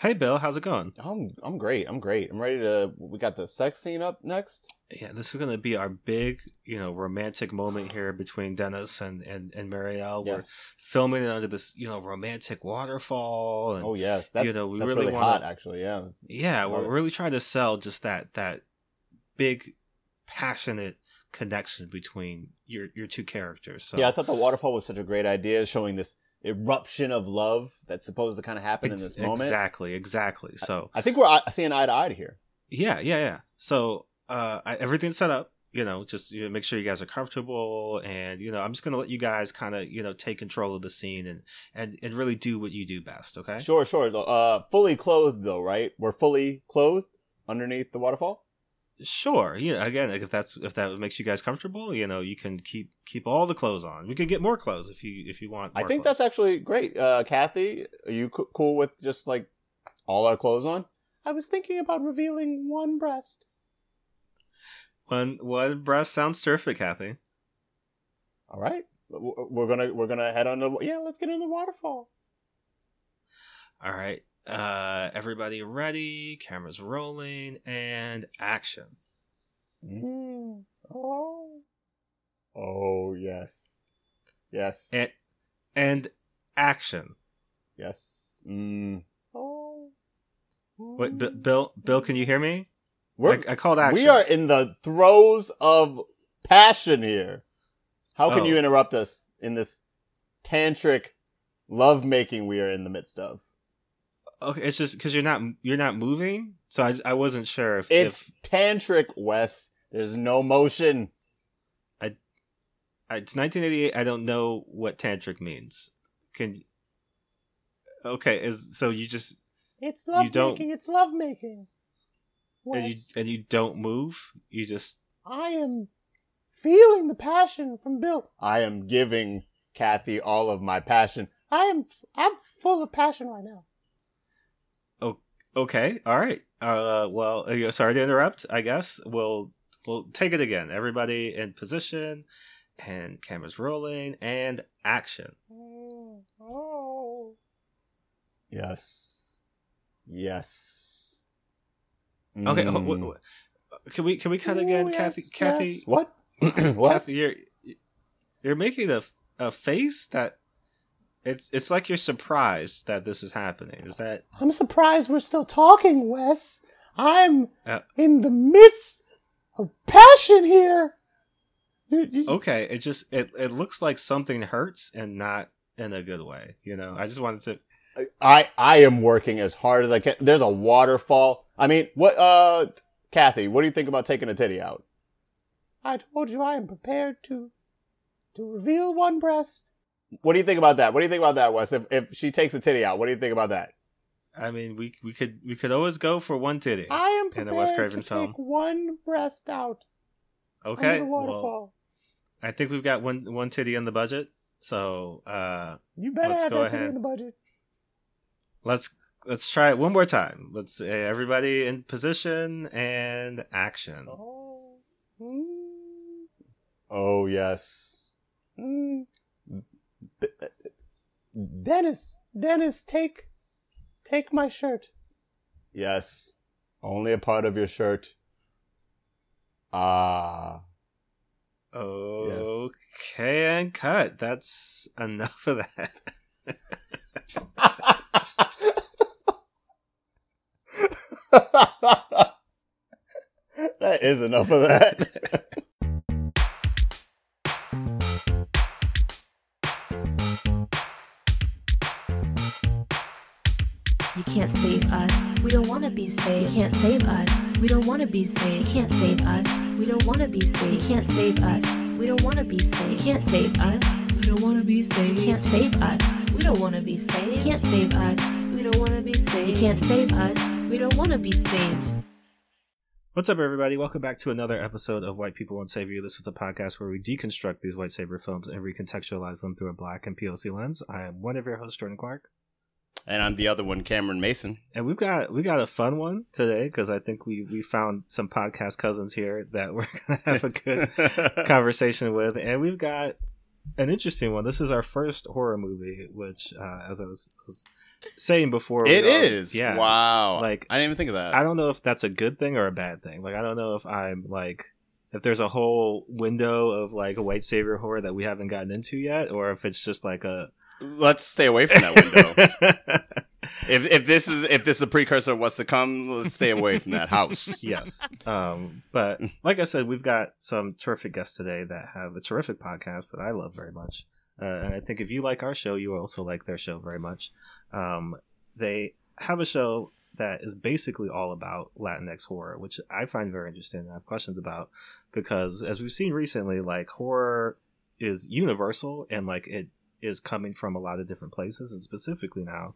Hey, Bill, how's it going? I'm I'm great. I'm great. I'm ready to. We got the sex scene up next. Yeah, this is gonna be our big, you know, romantic moment here between Dennis and and and Marielle. We're filming it under this, you know, romantic waterfall. And, Oh yes, that, you know, we that's really really, wanna- hot. Actually, yeah. yeah, Love we're it. really trying to sell just that that big, passionate connection between your your two characters. So Yeah, I thought the waterfall was such a great idea, showing this eruption of love that's supposed to kind of happen ex- in this moment. exactly, exactly. So I think we're seeing eye to eye here. Yeah, yeah, yeah. So uh, I, everything's set up. You know, just you know, make sure you guys are comfortable, and you know, I'm just gonna let you guys kind of you know take control of the scene and and and really do what you do best. Okay. Sure, sure. Uh, fully clothed though, right? We're fully clothed underneath the waterfall. Sure. Yeah. Again, if that's if that makes you guys comfortable, you know, you can keep keep all the clothes on. We can get more clothes if you if you want. I think clothes. that's actually great. Uh, Kathy, are you co- cool with just like all our clothes on? I was thinking about revealing one breast. one one breast sounds terrific, Kathy. All right, we're gonna we're gonna head on the yeah. Let's get in the waterfall. All right. Uh, everybody ready? Cameras rolling and action. Mm. Oh, oh yes, yes, And and action. yes. Mm. Oh, What, B- Bill? Bill, can you hear me? We're, I, I called action. we are in the throes of passion here. How can Oh. you interrupt us in this tantric lovemaking we are in the midst of? Okay. It's just because you're not you're not moving, so I, I wasn't sure if, It's if tantric, Wes. There's no motion. I it's 1988. I don't know what tantric means. Can okay? Is so you just It's You don't- lovemaking. It's lovemaking. and you and you don't move. You just I am feeling the passion from Bill. I am giving Kathy all of my passion. I am. I'm full of passion right now. Okay. All right. Uh, well, uh, sorry to interrupt. I guess we'll we'll take it again. Everybody in position, and cameras rolling and action. Oh. Yes. Yes. Okay. Mm. wh- Can we can we cut again, Ooh, Kathy? yes, Kathy, yes. What? what? Kathy, you're you're making a a face that it's it's like you're surprised that this is happening. Is that I'm surprised we're still talking, Wes. I'm Uh, in the midst of passion here. You- you- okay? It just it it looks like something hurts and not in a good way. You know, I just wanted to. I I am working as hard as I can. There's a waterfall. I mean, what? Uh, Kathy, what do you think about taking a titty out? I told you I am prepared to to reveal one breast. What do you think about that? What do you think about that, Wes? If if she takes a titty out, what do you think about that? I mean, we we could we could always go for one titty. I am In prepared the Wes Craven to film. take one breast out Okay, under the well, waterfall. I think we've got one one titty in the budget. So uh, you better let's have go that titty ahead. in the budget. let's let's try it one more time. Let's uh, everybody in position and action. Oh. Mm. Oh yes. Mm. B- uh, Dennis, Dennis, take take my shirt. Yes. Only a part of your shirt. Ah. Okay, and cut. That's enough of that. that is enough of that. can't save us. We don't want to be saved. You can't save us. We don't want to be saved. You can't save us. We don't want to be saved. You can't save us. We don't want to be saved. You can't save us. We don't want to be saved. You can't save us. We don't want to be saved. You can't save us. We don't want to be saved. You can't save us. We don't want to be saved. What's up, everybody? Welcome back to another episode of White People Won't Save You. This is a podcast where we deconstruct these white saber films and recontextualize them through a black and POC lens. I am one of your hosts, Jordan Clark, And I'm the other one, Cameron Mason. and we've got we got a fun one today because I think we we found some podcast cousins here that we're gonna have a good conversation with, and we've got an interesting one. This is our first horror movie, which, uh, as I was, was saying before. It all- is. Yeah. Wow. Like, I didn't even think of that. I don't know if that's a good thing or a bad thing. Like I don't know if I'm like if there's a whole window of like a white savior horror that we haven't gotten into yet, or if it's just like a Let's stay away from that window. if if this is if this is a precursor of what's to come, let's stay away from that house. yes. Um, but like I said, we've got some terrific guests today that have a terrific podcast that I love very much. Uh, and I think if you like our show, you also like their show very much. Um, they have a show that is basically all about Latinx horror, which I find very interesting and I have questions about because as we've seen recently, like horror is universal and like it is coming from a lot of different places and specifically now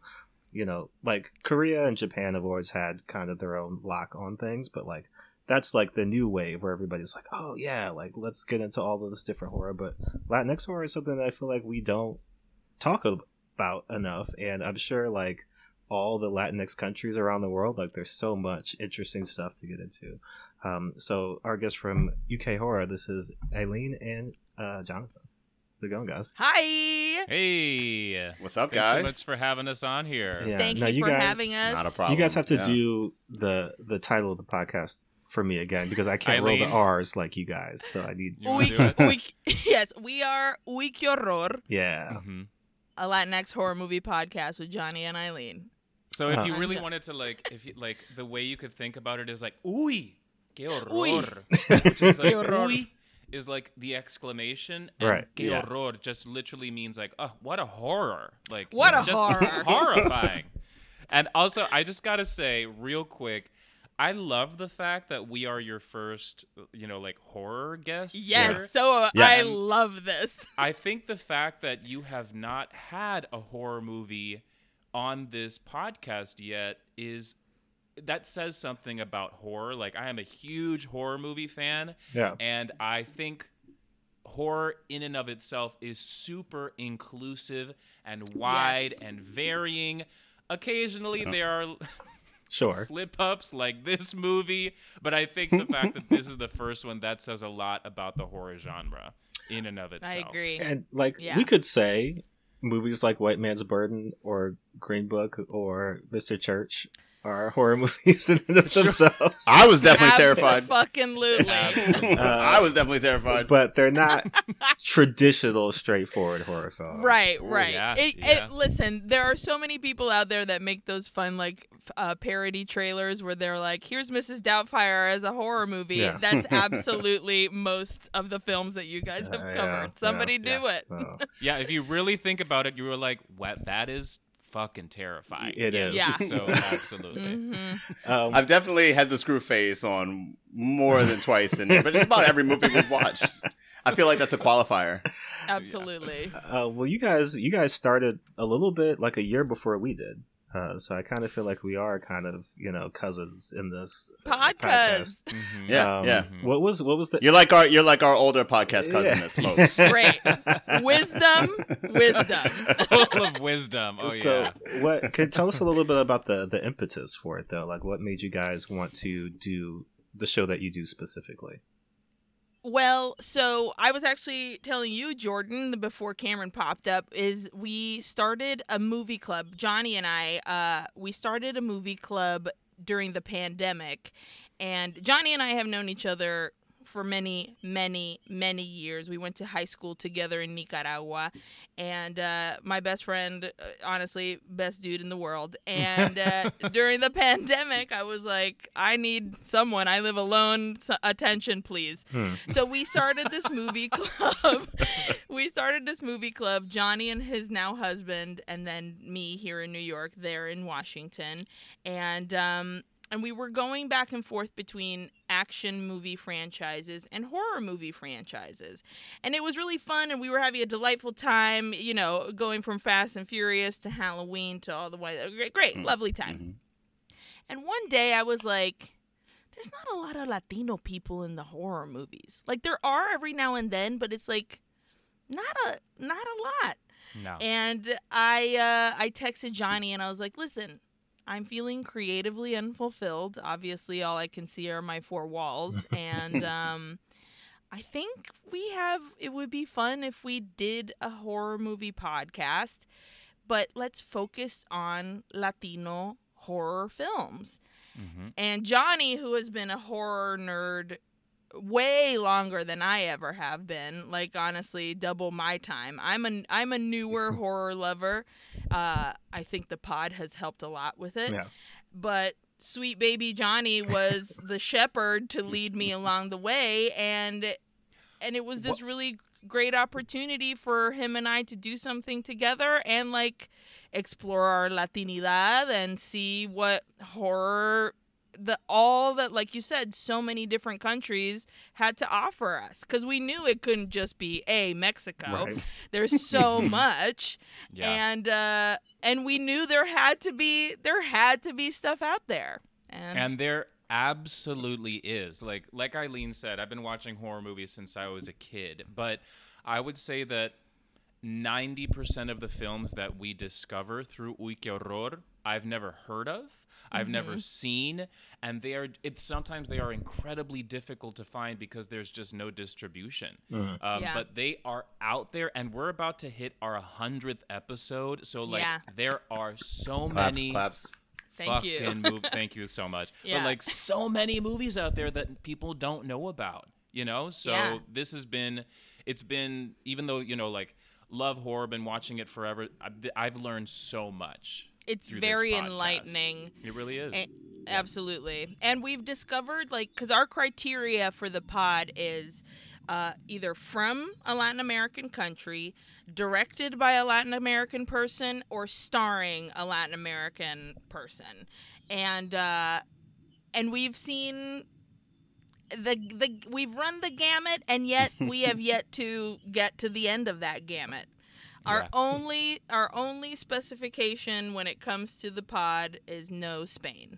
you know, like Korea and Japan have always had kind of their own lock on things, but like that's like the new wave where everybody's like, oh yeah, like let's get into all of this different horror. But Latinx horror is something that I feel like we don't talk about enough, and I'm sure like all the Latinx countries around the world, like there's so much interesting stuff to get into. Um, so our guest from Uy Que Horror, this is Aileen and uh, Jonathan. How's it going, guys? Hi. Hey, What's up, thanks guys? so much for having us on here. Yeah. Thank no, you, you for guys- having us. Not a problem. You guys have to Yeah. do the the title of the podcast for me again because I can't roll the R's like you guys. So I need You wanna Uy, uy, yes, we are Uy Que Horror, yeah. Mhm. a Latinx horror movie podcast with Jonny and Aileen. So if Uh-huh. you really wanted to like, if you like, the way you could think about it is like, uy, que horror, Uy. which is like, Que horror. uy is like the exclamation, and Right. que Yeah. horror just literally means like, oh, what a horror, like What a just horror. horrifying. and also, I just gotta say, real quick. I love the fact that we are your first, you know, like horror guest. Yes, here. so uh, Yeah. I love this. I think the fact that you have not had a horror movie on this podcast yet is that says something about horror. Like I am a huge horror movie fan Yeah. and I think horror in and of itself is super inclusive and wide Yes. and varying. Occasionally there are Sure. slip ups like this movie, but I think the fact that this is the first one that says a lot about the horror genre in and of itself. I agree. And like Yeah. we could say movies like White Man's Burden or Green Book or Mr. Church are horror movies in and of Sure. themselves. I was definitely terrified. Fucking Absolutely. I was definitely terrified. but they're not traditional, straightforward horror films. Right, Ooh, right. yeah, It, yeah. It, listen, there are so many people out there that make those fun, like uh, parody trailers where they're like, "Here's Mrs. Doubtfire as a horror movie." Yeah. That's absolutely most of the films that you guys have Uh, yeah, covered. Somebody yeah, do it. Oh. Yeah, if you really think about it, you were like, "What? That is fucking terrifying." It is. Yeah. So absolutely. hmm Um, I've definitely had the screw face on more than twice, in but just about every movie we've watched. I feel like that's a qualifier. Absolutely. Uh, well, you guys, you guys started a little bit like a year before we did, uh, so I kind of feel like we are kind of you know cousins in this uh, Podcast. Mhm. Yeah, Um, yeah. What was what was the? You're like our you're like our older podcast cousin Yeah. that smokes. Great. Wisdom, wisdom. Full of wisdom. Oh so yeah. what? Can tell us a little bit about the the impetus for it though? Like, what made you guys want to do the show that you do specifically? Well, so I was actually telling you, Jordan, before Cameron popped up, is we started a movie club. Jonny and I, uh, we started a movie club during the pandemic, and Jonny and I have known each other for many, many, many years. We went to high school together in Nicaragua, and uh, my best friend, uh, honestly, best dude in the world. And uh, during the pandemic, I was like, I need someone. I live alone. So attention, please. Hmm. So we started this movie club. we started this movie club. Jonny and his now husband, and then me here in New York, there in Washington, and um, and we were going back and forth between action movie franchises and horror movie franchises, and it was really fun. And we were having a delightful time. You know, going from Fast and Furious to Halloween to all the way. Great, great Mm. lovely time. Mhm. And one day I was like, there's not a lot of Latino people in the horror movies. Like there are every now and then, but it's like not a not a lot. No. And I uh I texted Jonny and I was like, "Listen, I'm feeling creatively unfulfilled. Obviously, all I can see are my four walls and um I think we have it would be fun if we did a horror movie podcast but let's focus on Latino horror films. Mhm. And Jonny, who has been a horror nerd way longer than I ever have been, like honestly, double my time. I'm a I'm a newer horror lover. Uh, I think the pod has helped a lot with it. Yeah. But sweet baby Jonny was the shepherd to lead me along the way, and and it was this really great opportunity for him and I to do something together and like explore our Latinidad and see what horror the all that like you said so many different countries had to offer us because we knew it couldn't just be a Mexico Right. there's so much Yeah. and uh and we knew there had to be there had to be stuff out there and, And there absolutely is. Like like Aileen said, I've been watching horror movies since I was a kid, but I would say that 90% of the films that we discover through Que Horror, I've never heard of. I've never seen, and they are. It's sometimes they are incredibly difficult to find because there's just no distribution. Um, Yeah. But they are out there, and we're about to hit our hundredth episode. So like, Yeah. there are so claps, many claps. Thank you. fucking thank you so much. Yeah. But like so many movies out there that people don't know about, you know? So Yeah. this has been it's been even though, you know, like love horror, been watching it forever. I've, I've learned so much. It's very enlightening It really is. A- absolutely. And we've discovered, like, because our criteria for the pod is uh, either from a Latin American country, directed by a Latin American person, or starring a Latin American person. And, uh, and we've seen the the we've run the gamut and yet we have yet to get to the end of that gamut. Our Yeah. only our only specification when it comes to the pod is no Spain.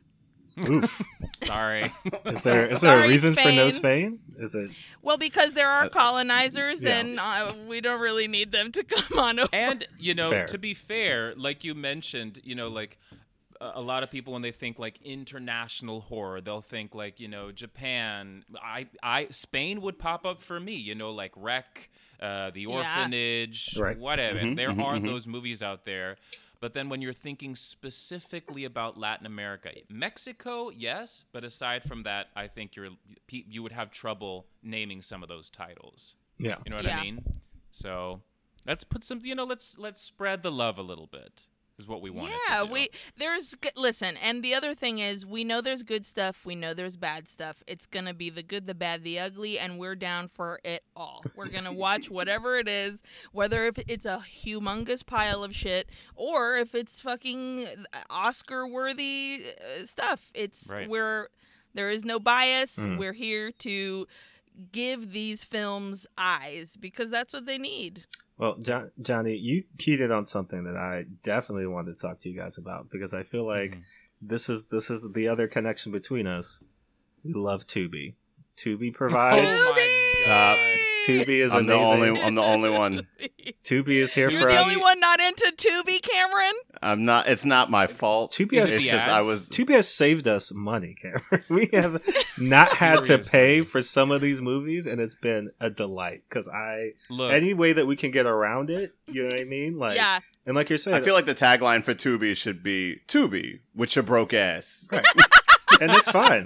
Oof. Sorry. Is there is there a Sorry, reason for no Spain. Spain? Is it Well, because there are colonizers yeah. and uh, we don't really need them to come on over. and you know Fair. to be fair like you mentioned you know like a a lot of people when they think like international horror they'll think like you know japan i i spain would pop up for me you know like REC uh, the Yeah. orphanage Right. whatever Mhm, there mhm, are mhm. those movies out there but then when you're thinking specifically about Latin America, Mexico, yes, but aside from that, I think you're you would have trouble naming some of those titles. yeah. You know what Yeah. I mean? So let's put some. You know, let's let's spread the love a little bit. Is what we want. yeah, to do. we there's listen, and the other thing is we know there's good stuff, we know there's bad stuff. It's gonna be the good, the bad, the ugly, and we're down for it all. We're gonna watch whatever it is, whether if it's a humongous pile of shit or if it's fucking Oscar worthy uh, stuff. It's Right. we're there is no bias. Mm. We're here to give these films eyes because that's what they need. Well, jo- Jonny, you keyed in on something that I definitely wanted to talk to you guys about because I feel like Mhm. this is this is the other connection between us. We love Tubi. Tubi Oh provides. my god! Tubi is I'm the amazing. only. I'm the only one. Tubi is here You're for You're the us. only one not into Tubi, Cameron. I'm not. It's not my fault. Tubi has- It's just I was. Tubi has saved us money, Cameron. We have not had to pay for some of these movies, and it's been a delight because I Look, any way that we can get around it, you know what I mean? Like, yeah, and like you're saying, I feel like the tagline for Tubi should be Tubi with your broke ass. And it's fine,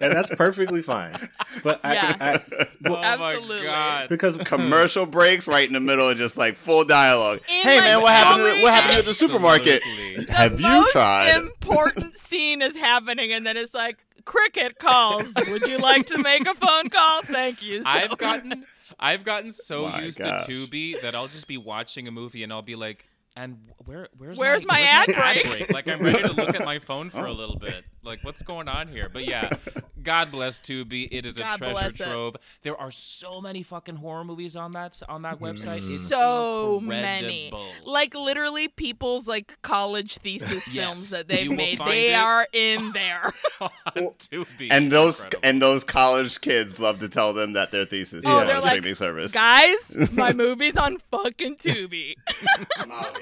and that's perfectly fine. But I, Yeah. I, oh Absolutely. my god! because Commercial breaks right in the middle of just like full dialogue. In hey man, what happened? To, Montgomery, what happened at the supermarket? Absolutely. Have the you most tried? important scene is happening, and then it's like cricket calls. Would you like to make a phone call? Thank you. So I've gotten I've gotten so My used gosh. to Tubi that I'll just be watching a movie and I'll be like, and where where's Where's my where's ad break?" Like I'm ready to look at my phone for a Oh. little bit. Like what's going on here? But yeah, God bless Tubi. It is a treasure bless it. trove. There are so many fucking horror movies on that on that mm. website. It's so many, like literally people's like college thesis Yes. films that they've made. They it. are in there. on Tubi. and those incredible. and those college kids love to tell them that their thesis oh, is Oh, on they're a like, streaming service. Guys, my movie's on fucking Tubi.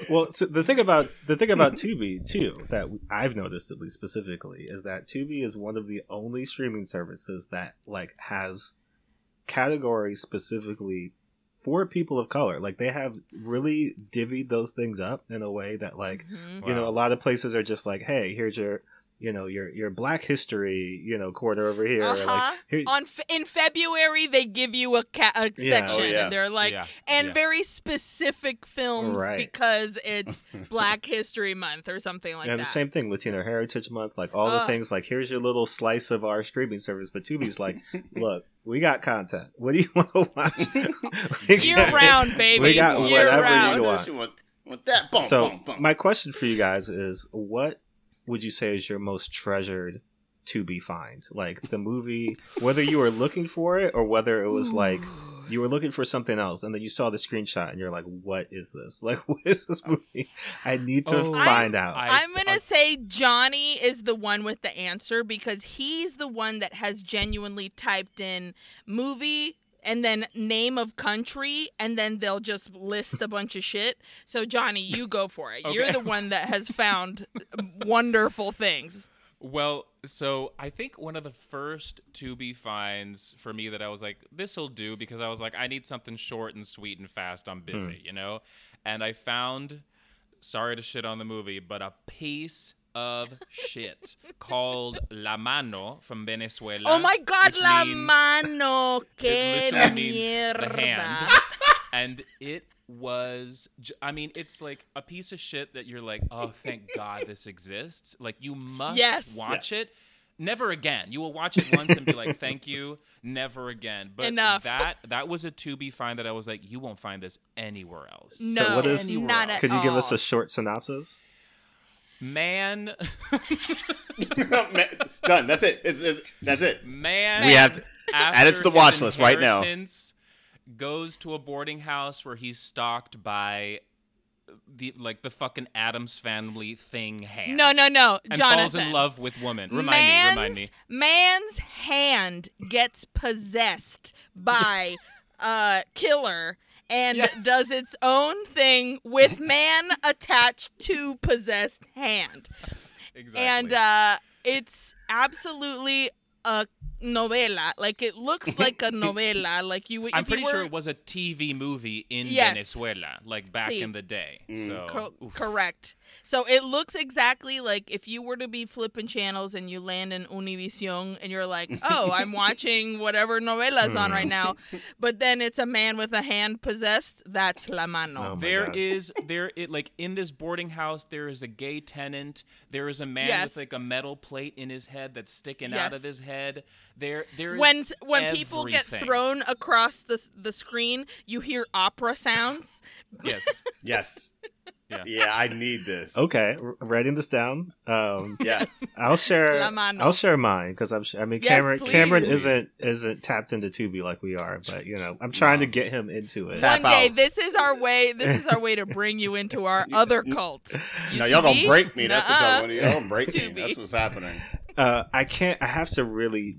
Well, so the thing about the thing about Tubi too that I've noticed at least specifically is that Tubi is one of the only streaming services that like has categories specifically for people of color. Like they have really divvied those things up in a way that like Mhm. you know a lot of places are just like, hey, here's your you know your your Black History you know corner over here. Uh-huh. Like here, On fe- in February, they give you a, ca- a Yeah. section, Oh, yeah. and they're like, Yeah, and yeah. very specific films Right. because it's Black History Month or something like that. and that. the same thing, Latino Heritage Month, like all the things. Like here's your little slice of our streaming service. But Tubi's like, look, we got content. What do you want to watch? We Year got- round, baby. We got Year whatever round. you want. She want, want that. Boom, so boom, boom. my question for you guys is what would you say is your most treasured to be find like the movie whether you were looking for it or whether it was like you were looking for something else and then you saw the screenshot and you're like what is this? Like what is this oh. movie? I need to Oh, find I'm- out. I- I'm gonna say Jonny is the one with the answer because he's the one that has genuinely typed in movie and then name of country and then they'll just list a bunch of shit. So Jonny, you go for it. You're the one that has found wonderful things. Well, so I think one of the first to be finds for me that I was like, this'll do because I was like, I need something short and sweet and fast. I'm busy, hmm. you know? And I found, sorry to shit on the movie, but a piece of shit called La Mano from Venezuela. Oh my god, la means- mano, que it literally means mierda. the hand. and it was i mean it's like a piece of shit that you're like oh thank god this exists like you must Yes. watch it never again you will watch it once and be like thank you never again but Enough. that that was a to be find that i was like you won't find this anywhere else No, what is- not at could you give us a short synopsis man Man, Done. That's it. It's, it's, that's it. man We have to- after add it to the watch list right now. inheritance, Goes to a boarding house where he's stalked by the like the fucking Addams family thing hand. No, no, no, and Jonathan. falls in love with woman. Remind man's, me, remind me. Man's hand gets possessed by uh killer and Yes. does its own thing with man attached to possessed hand. Exactly. And uh it's absolutely a novela. Like it looks like a novela. Like you would I'm pretty were, sure it was a TV movie in Yes. Venezuela, like back See. in the day. Mm. So Co- correct. So it looks exactly like if you were to be flipping channels and you land in Univision and you're like, oh, I'm watching whatever novela's on right now, hmm. but then it's a man with a hand possessed. That's La Mano. Oh There God. is there it like in this boarding house there is a gay tenant. There is a man Yes. with like a metal plate in his head that's sticking out of his head. There there is when when people get thrown across the the screen, you hear opera sounds. Yes. Yes. Yeah. Yeah, I need this. okay r- writing this down um Yes. I'll share. I'll share mine because I'm. su- I mean, Yes, Cameron. Cameron isn't isn't tapped into Tubi like we are, but you know, I'm trying to get him into it. Tap One day, out. this is our way. This is our way to bring you into our other cult. You No, y'all gonna me? break me. That's what Nuh-uh. y'all gonna do. Y'all gonna break me. That's what's happening. Uh, I can't. I have to really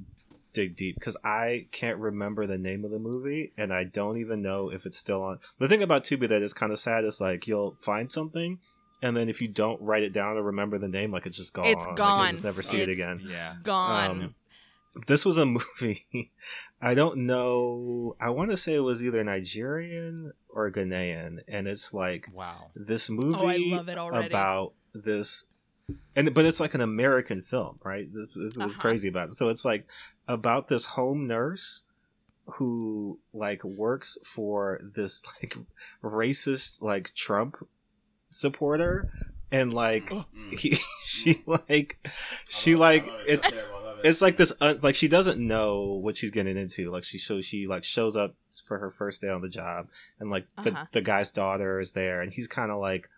dig deep because I can't remember the name of the movie, and I don't even know if it's still on. The thing about Tubi that is kind of sad is like you'll find something, and then if you don't write it down or remember the name, like it's just gone. It's gone. you'll just never see it again. Yeah. Gone. Um, this was a movie. I don't know. I want to say it was either Nigerian or Ghanaian, and it's like Wow. this movie Oh, I love it already. about this, and but it's like an American film, right? This, this is what's Uh-huh. crazy about it. So it's like about this home nurse who like works for this like racist like Trump supporter, and like Mm. he she like she like it's it's like this uh, like she doesn't know what she's getting into. Like she so she like shows up for her first day on the job. And like the, Uh-huh. the guy's daughter is there. And he's kind of like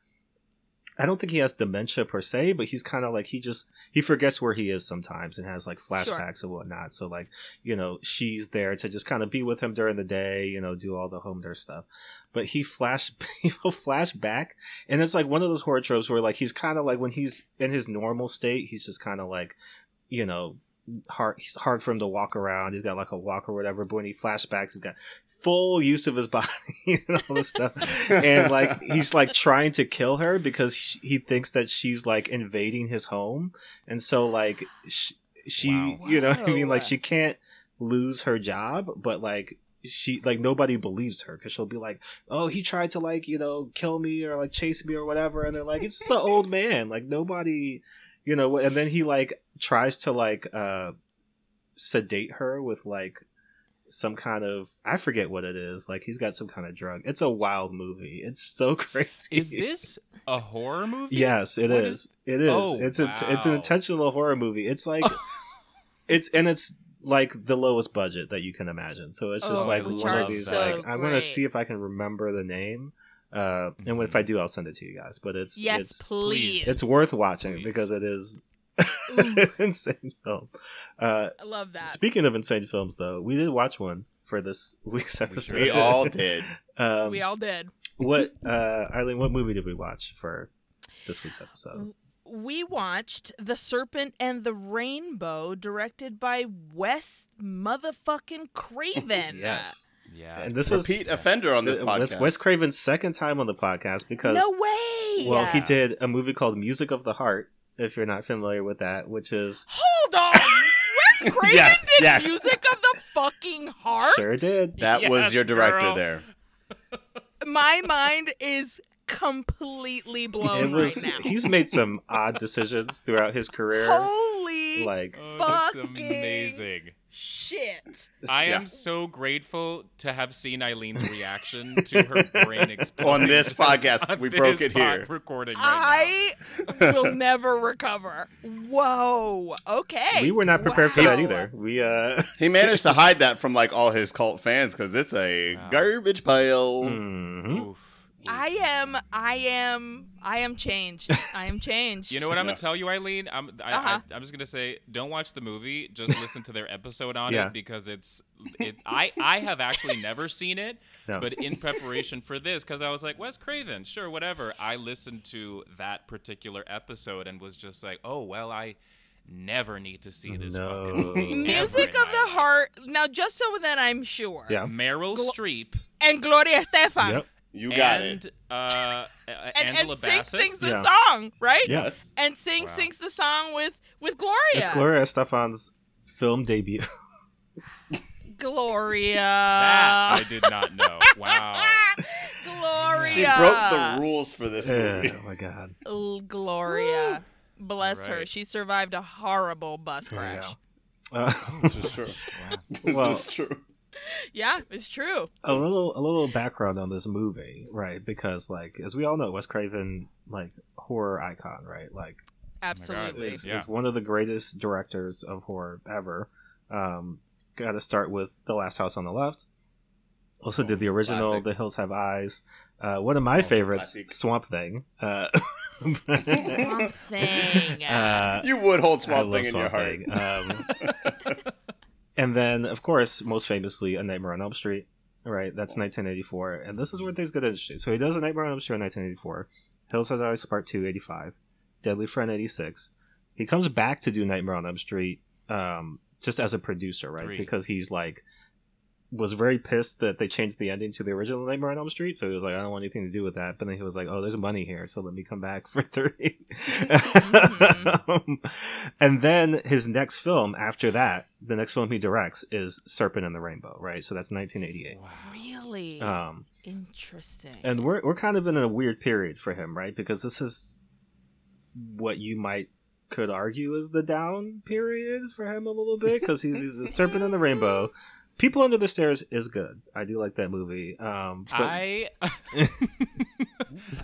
i don't think he has dementia per se but he's kind of like he just he forgets where he is sometimes and has like flashbacks and whatnot. So like you know she's there to just kind of be with him during the day you know do all the home nurse stuff. But he flash he'll flash back and it's like one of those horror tropes where like he's kind of like when he's in his normal state he's just kind of like you know hard he's hard for him to walk around. He's got like a walk or whatever but when he flashbacks he's got full use of his body and all this stuff and like he's like trying to kill her because sh- he thinks that she's like invading his home and so like sh- she Wow. you know what i mean like she can't lose her job but like she like nobody believes her because she'll be like, "Oh, he tried to like you know kill me or like chase me or whatever," and they're like, "It's just an old man." Like nobody, you know. And then he like tries to like uh sedate her with like some kind of I forget what it is. Like he's got some kind of drug. It's a wild movie. It's so crazy. Is this a horror movie? Yes, it What is. It is. Oh, it's a it's an intentional horror movie. It's like it's and it's like the lowest budget that you can imagine. So it's just Oh, like one of these so like I'm gonna see if I can remember the name. Uh and if I do I'll send it to you guys. But it's Yes, it's please. it's worth watching Please. because it is. insane film. Uh I love that. speaking of insane films though, we did watch one for this week's episode. We all did. um, we all did. what uh Aileen, what movie did we watch for this week's episode? We watched The Serpent and the Rainbow, directed by Wes motherfucking Craven. Yes. Yeah. And this is Repeat offender on this Wes, podcast. Wes Craven's second time on the podcast because no way. well he did a movie called Music of the Heart if you're not familiar with that which is Hold on. Wes Craven Yes, did yes. music of the fucking heart. sure did that was your director girl. there. My mind is completely blown it was right now. he's made some odd decisions throughout his career Holy like Oh, that's fucking- amazing. shit. I Yeah. am so grateful to have seen Aileen's reaction to her brain exploding. On this podcast, on we broke this it here. Recording right I will never recover. Whoa. Okay. we were not prepared for that either we uh He managed to hide that from like all his cult fans because it's a Wow. garbage pile. mhm. Now. Oof. I am I am I am changed. I am changed. You know what I'm Yeah. gonna tell you, Aileen? I'm I, Uh-huh. I, I'm just gonna say, don't watch the movie. Just listen to their episode on Yeah. it because it's it. I I have actually never seen it, No. but in preparation for this, because I was like, Wes Craven, sure, whatever. I listened to that particular episode and was just like, oh well, I never need to see this No. fucking movie. Music of the life. Heart. Now just so that I'm sure. yeah Meryl Glo- Streep. And Gloria Estefan. yep You got and, it. Uh, uh, And, Angela and Sing Bassett. sings the Yeah. song, right? Yes. NSYNC Wow. sings the song with with Gloria. it's Gloria Estefan's film debut Gloria. That I did not know. Wow. Gloria. She broke the rules for this movie. oh my god L- Gloria. Bless her. She survived a horrible bus crash. go. Uh, This is true. This Well- is true. Yeah, it's true. a little a little background on this movie, right? Because like as we all know, Wes Craven like horror icon, right? Like Absolutely. is, Yeah. is one of the greatest directors of horror ever. Um, Got to start with The Last House on the Left. Also did the original classic. The Hills Have Eyes. Uh, one of my Also favorites, classic. Swamp Thing. Uh, Swamp Thing. uh, You would hold I Swamp love Thing in your heart. Thing. Um, and then, of course, most famously, A Nightmare on Elm Street. Right, that's 1984, and this is where things get interesting. So he does A Nightmare on Elm Street in 1984, Hills Has Eyes Part 2, 85, Deadly Friend 86. He comes back to do Nightmare on Elm Street um, just as a producer, right? Three. Because he's like was very pissed that they changed the ending to the original Nightmare on Elm Street. So he was like, I don't want anything to do with that. But then he was like, Oh, there's money here, so let me come back for 30 Um, and then his next film after that, the next film he directs is Serpent and the Rainbow, right? So that's 1988. Really Um, interesting. and we're we're kind of in a weird period for him, right? Because this is what you might could argue is the down period for him a little bit because he's, he's the Serpent and the Rainbow. People Under the Stairs is good. I do like that movie. Um, but I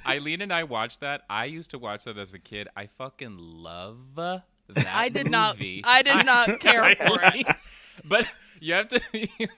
Aileen and I watched that. I used to watch that as a kid. I fucking love that. I did not- I did not care for it. But you have to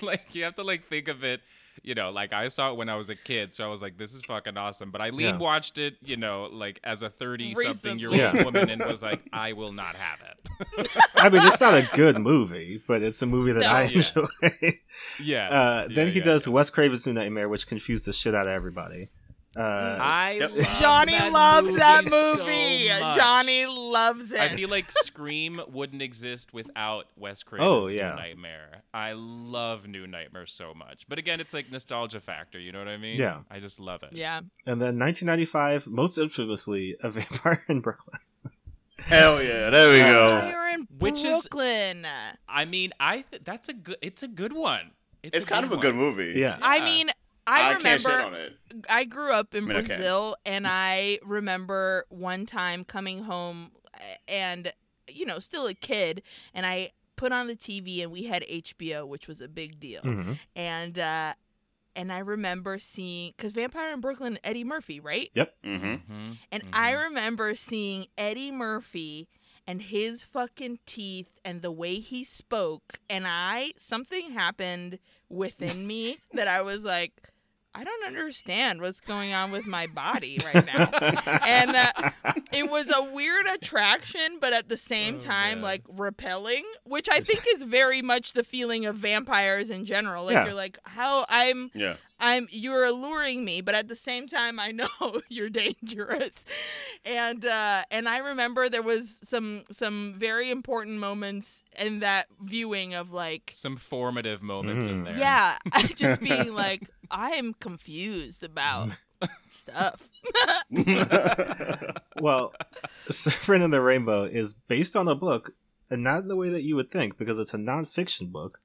like you have to like think of it. You know, like I saw it when I was a kid, so I was like, "This is fucking awesome." But Aileen Yeah. watched it, you know, like as a thirty-something-year-old Yeah. woman, and was like, "I will not have it." I mean, it's not a good movie, but it's a movie that No. I Yeah. enjoy. yeah. Uh, then he does. Wes Craven's New Nightmare, which confused the shit out of everybody. Uh, I Yep. love Jonny that loves movie that movie. much. Jonny loves it. I feel like Scream wouldn't exist without Wes Craven's Oh, New yeah. Nightmare. I love New Nightmare so much. But again, it's like nostalgia factor, you know what I mean? Yeah. I just love it. yeah. and then 1995, most infamously, A Vampire in Brooklyn. Hell yeah, there we go. We're in Which is- Brooklyn. I mean, I th- that's a good it's a good one. It's kind of a good movie. Yeah. I mean, I, can't shit remember on it. I grew up in I mean, I can. Brazil, and I remember one time coming home, and you know, still a kid, and I put on the TV, and we had HBO, which was a big deal, Mhm. and uh, and I remember seeing because Vampire in Brooklyn, Eddie Murphy, right? Mm-hmm. Mm-hmm. And I remember seeing Eddie Murphy and his fucking teeth and the way he spoke. And I, something happened within me that I was like, I don't understand what's going on with my body right now. and uh, it was a weird attraction, but at the same Oh, time, man. like repelling, which I think is very much the feeling of vampires in general. Like Yeah. you're like, how I'm Yeah. I'm you're alluring me, but at the same time I know you're dangerous. And uh and I remember there was some some very important moments in that viewing of like Some formative moments in Mm. there. yeah, just being like I am confused about stuff. well, Serpent in the Rainbow is based on a book, and not in the way that you would think, because it's a nonfiction book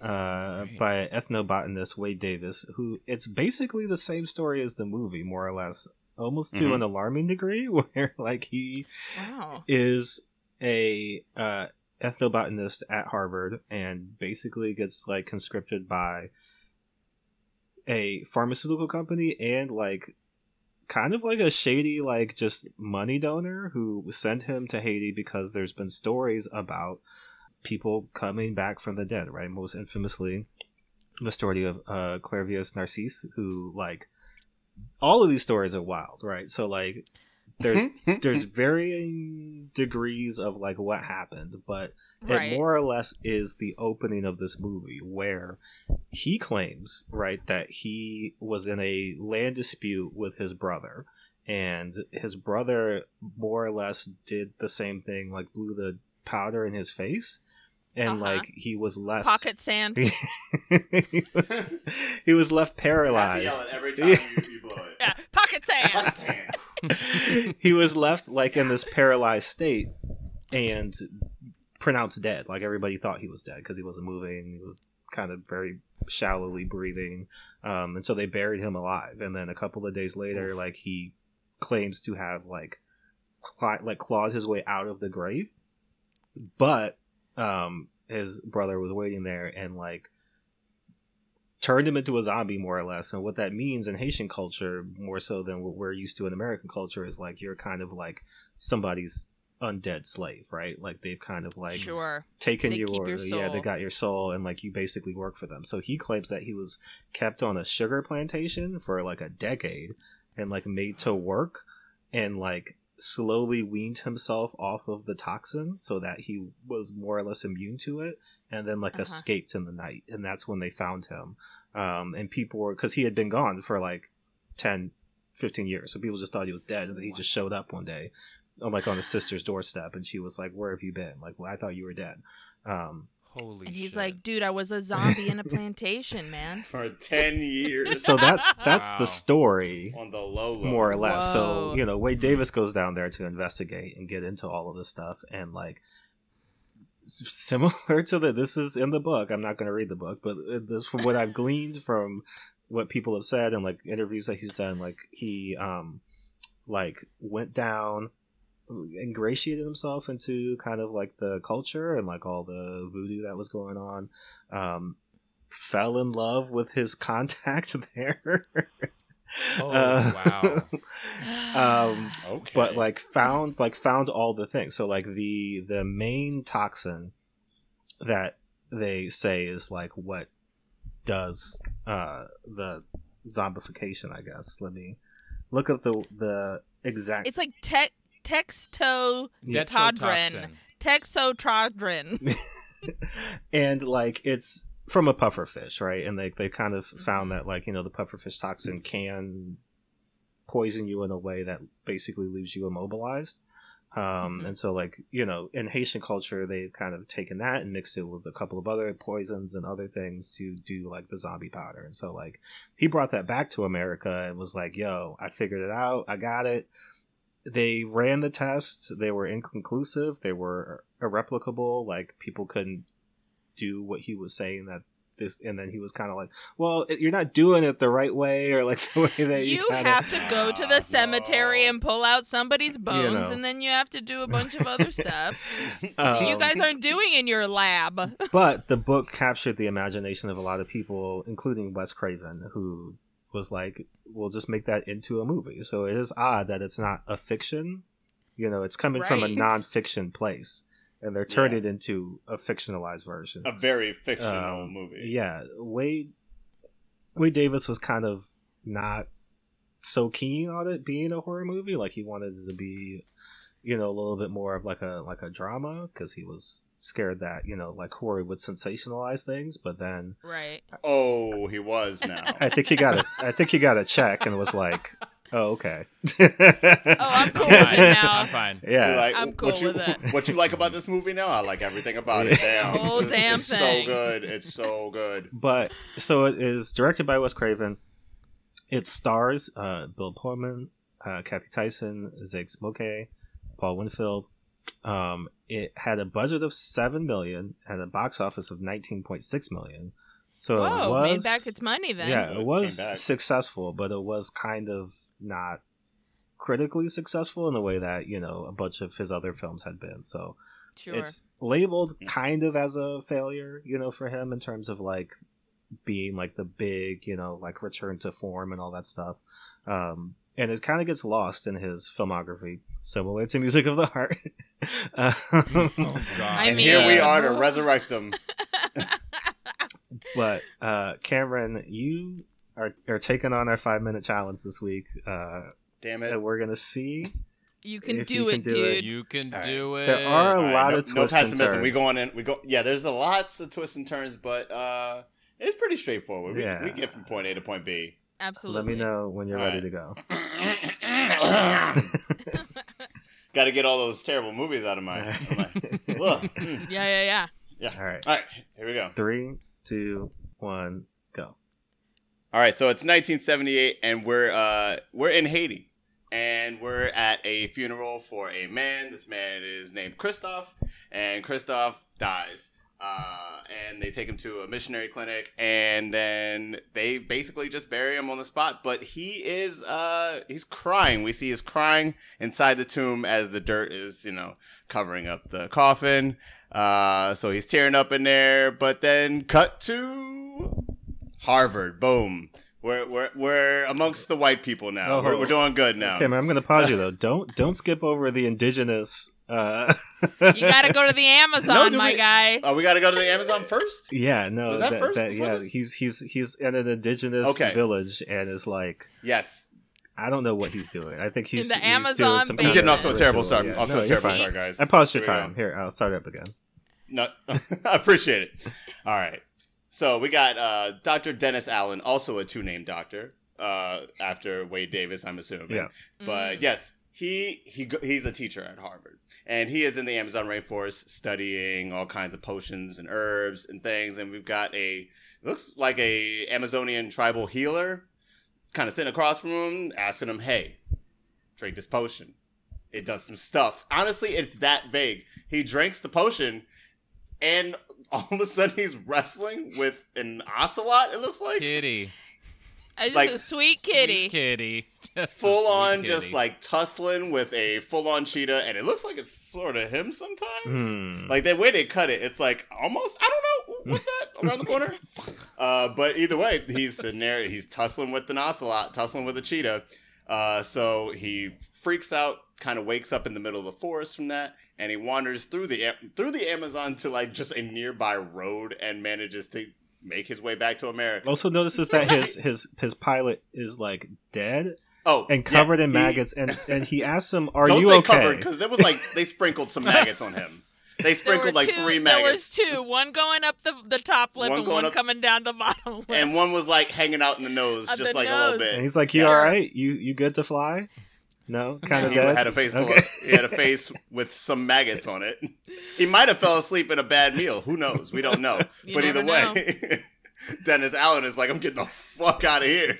uh, Right. by ethnobotanist Wade Davis, who it's basically the same story as the movie, more or less, almost to Mhm. an alarming degree, where like he Wow. is a uh, ethnobotanist at Harvard and basically gets like conscripted by a pharmaceutical company and like kind of like a shady like just money donor who sent him to Haiti because there's been stories about people coming back from the dead, right? Most infamously the story of uh Clairvius Narcisse who like all of these stories are wild, right? So like there's there's varying degrees of like what happened, but Right. it more or less is the opening of this movie where he claims right that he was in a land dispute with his brother and his brother more or less did the same thing like blew the powder in his face and Uh-huh. like he was left Pocket sand. he, was, he was left paralyzed every time you- you blow it. Yeah, pocket sand. he was left like in this paralyzed state and pronounced dead. Like everybody thought he was dead because he wasn't moving. He was kind of very shallowly breathing, um, and so they buried him alive. And then a couple of days later, like he claims to have like cla- like clawed his way out of the grave, but um, his brother was waiting there and like turned him into a zombie more or less. And what that means in haitian culture more so than what we're used to in american culture is like you're kind of like somebody's undead slave right? Like they've kind of like sure. taken They your, keep your yeah they got your soul and like you basically work for them. So he claims that he was kept on a sugar plantation for like a decade and like made to work and like slowly weaned himself off of the toxin so that he was more or less immune to it and then like Uh-huh. escaped in the night and that's when they found him um and people were because he had been gone for like 10 15 years so people just thought he was dead and then he just showed up one day on like on his sister's doorstep and she was like where have you been like well i thought you were dead um Holy And he's shit. like, dude, I was a zombie in a plantation, man. For ten years. so that's that's Wow. the story on the low low. more or less. So you know, Wade Davis goes down there to investigate and get into all of this stuff, and like s- similar to the this is in the book. I'm not going to read the book, but uh, this from what I've gleaned from what people have said and like interviews that he's done. Like he um like went down ingratiated himself into kind of like the culture and like all the voodoo that was going on um fell in love with his contact there Oh, Uh, um Okay. but like found like found all the things so like the the main toxin that they say is like what does uh the zombification i guess let me look up the the exact It's like te- texto Yeah. Todrin. And like it's from a pufferfish, right? And they, they kind of found that like you know the pufferfish toxin can poison you in a way that basically leaves you immobilized. Um Mhm. and so like you know in haitian culture they've kind of taken that and mixed it with a couple of other poisons and other things to do like the zombie powder. And so like he brought that back to america and was like yo i figured it out. I got it. They ran the tests. They were inconclusive. They were irreplicable. Like people couldn't do what he was saying that this, and then he was kind of like, "Well, you're not doing it the right way, or like the way that you, You kinda, have to go to Ah, the cemetery no. and pull out somebody's bones, know. and then you have to do a bunch of other stuff Um, you guys aren't doing in your lab. but the book captured the imagination of a lot of people, including Wes Craven, who was like, "We'll just make that into a movie." So it is odd that it's not a fiction. You know, it's coming from a non-fiction place, and they're turning Yeah. it into a fictionalized version. A very fictional Um, movie. Yeah, Wade Wade Davis was kind of not so keen on it being a horror movie. Like he wanted it to be, you know, a little bit more of like a like a drama because he was scared that you know like horror would sensationalize things. But then Right. Oh, he was now. I think he got a I think he got a check and was like, oh okay. Oh, I'm cool with it now. I'm fine. Yeah. like, I'm cool what you, with it. What you like about this movie now? I like everything about it. Damn, Whole It's- damn it's thing. so good. It's so good. But so it is directed by Wes Craven. It stars uh, Bill Pullman, uh, Cathy Tyson, Zakes Mokae, Paul Winfield. Um, it had a budget of seven million and a box office of nineteen point six million. So it was made back its money then. yeah, it it was successful, but it was kind of not critically successful in the way that you know a bunch of his other films had been. So Sure. it's labeled kind of as a failure, you know, for him in terms of like being like the big, you know, like return to form and all that stuff. Um, and it kind of gets lost in his filmography, similar to Music of the Heart. um, Oh god. I and mean- here we are to resurrect him. but uh, Cameron, you are, are taking on our five minute challenge this week, uh, Damn it. and we're gonna see. you can if do you it, can do dude. it. You can All right. do it. There are a All right, lot no, of no twists and pessimism. We go on in. We go. Yeah, there's a lots of twists and turns, but uh, it's pretty straightforward. We, Yeah. we get from point A to point B. Absolutely. Let me know when you're All ready right. to go. Got to get all those terrible movies out of my. Of my Mm. Yeah, yeah, yeah. Yeah. All right, All right. Here we go. three, two, one, go. All right, so it's 1978, and we're uh, we're in Haiti, and we're at a funeral for a man. This man is named Christophe, and Christophe dies. Uh, and they take him to a missionary clinic, and then they basically just bury him on the spot. But he is uh, he's crying. We see he's crying inside the tomb as the dirt is, you know, covering up the coffin. Uh, so he's tearing up in there. But then cut to Harvard. Boom. We're we're we're amongst the white people now. Oh. we're, we're doing good now. Okay, man, I'm gonna pause you though. Don't don't skip over the indigenous. Uh, You gotta go to the Amazon, do my we- guy. Oh, we got to go to the Amazon first. yeah, no, Was that first before yeah, this? he's he's he's in an indigenous Okay. village and is like, Yes. I don't know what he's doing. I think he's in the he's doing Amazon some I'm getting of off to a terrible start. yeah. Off No, to a terrible fine. start, guys. I paused your Here time. Here, I'll start up again. No, I appreciate it. All right. So we got uh, Dr. Dennis Allen, also a two-name doctor, uh, after Wade Davis, I'm assuming. Yeah. But Mm. yes, he he he's a teacher at Harvard, and he is in the Amazon rainforest studying all kinds of potions and herbs and things. And we've got a looks like a Amazonian tribal healer, kind of sitting across from him, asking him, "Hey, drink this potion. It does some stuff." Honestly, it's that vague. He drinks the potion, and all of a sudden he's wrestling with an ocelot. It looks like Kitty. I just like, a sweet kitty. Sweet kitty. Just full sweet on, kitty. just like tussling with a full on cheetah, and it looks like it's sort of him sometimes. Hmm. Like the way they cut it, it's like almost I don't know what's that around the corner. Uh, but either way, he's sitting there, he's tussling with an ocelot, tussling with a cheetah. Uh, so he freaks out, kind of wakes up in the middle of the forest from that, and he wanders through the through the Amazon to like just a nearby road and manages to make his way back to America. Also notices that his his his pilot is like dead Oh, and covered yeah, in he- maggots, and and he asks him, "Are Don't you say okay?" covered because there was like they sprinkled some maggots on him. They sprinkled like two, three There was two, one going up the the top lip One and one up- coming down the bottom lip. and one was like hanging out in the nose, Of just the like a little bit. And he's like, "You Yeah. all right? You you good to fly?" No, kind of he dead. had a face Okay. of, he had a face with some maggots on it. He might have fell asleep in a bad meal. Who knows? We don't know. You but either way, Dennis Allen is like, I'm getting the fuck out of here.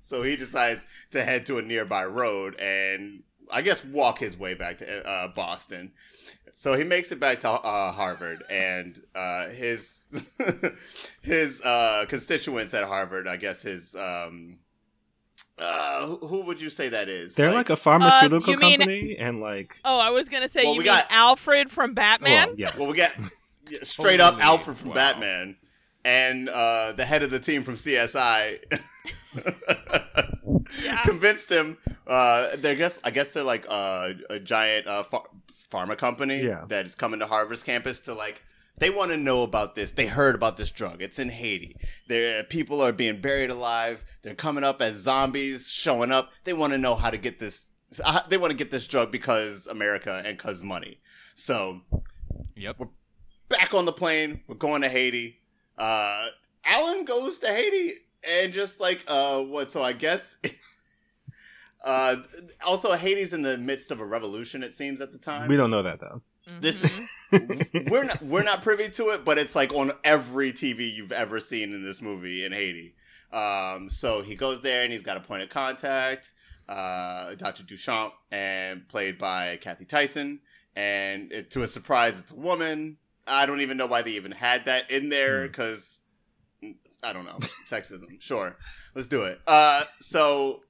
So he decides to head to a nearby road and I guess walk his way back to uh, Boston. So he makes it back to uh, Harvard, and uh, his his uh, constituents at Harvard, I guess his um, uh, who, who would you say that is? They're like, a pharmaceutical you mean- company, and like, Oh, I was gonna say Well, you we mean got- Alfred from Batman. well, yeah, well, we got yeah, straight up Alfred from wow. Batman, and uh, the head of the team from CSI. Yeah. Convinced him. Uh, they guess I guess they're like uh, a giant uh, ph- pharma company Yeah. that is coming to Harvard's campus to like. They want to know about this. They heard about this drug. It's in Haiti. There, people are being buried alive. They're coming up as zombies, showing up. They want to know how to get this. uh, They want to get this drug because America and because money. So Yep. We're back on the plane. We're going to Haiti. Uh, Alan goes to Haiti and just like uh, what? So I guess. uh, also, Haiti's in the midst of a revolution. It seems at the time. we don't know that though. This Mhm. we're not we're not privy to it, but it's like on every TV you've ever seen in this movie in Haiti. Um, so he goes there and he's got a point of contact, uh, Dr. Duchamp, and played by Cathy Tyson. And it, to a surprise, it's a woman. I don't even know why they even had that in there Hmm. because I don't know sexism. Sure, let's do it. Uh, so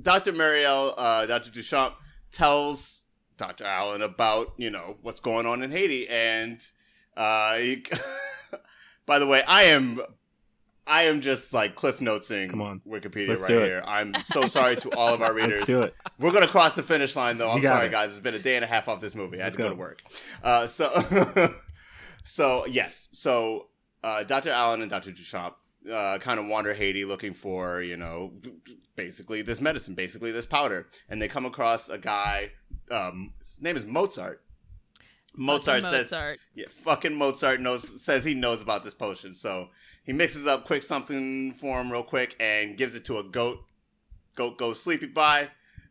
Dr. Marielle, uh, Dr. Duchamp tells Dr. Allen about, you know, what's going on in Haiti. And, uh, he, by the way, I am, I am just like cliff notesing Come on. Wikipedia Let's right here. I'm so sorry to all of our readers. Let's do it. We're gonna cross the finish line, though. I'm sorry, it. guys. It's been a day and a half off this movie. I had Let's to go. go. to work. Uh, so, so yes. So, uh, Dr. Allen and Dr. Duchamp uh, kind of wander Haiti looking for, you know, basically this medicine, basically this powder, and they come across a guy. Um, his name is Mozart. Mozart Fucking says, Mozart. yeah, fucking Mozart knows says he knows about this potion. So he mixes up quick something for him real quick and gives it to a goat. Goat goes sleepy by.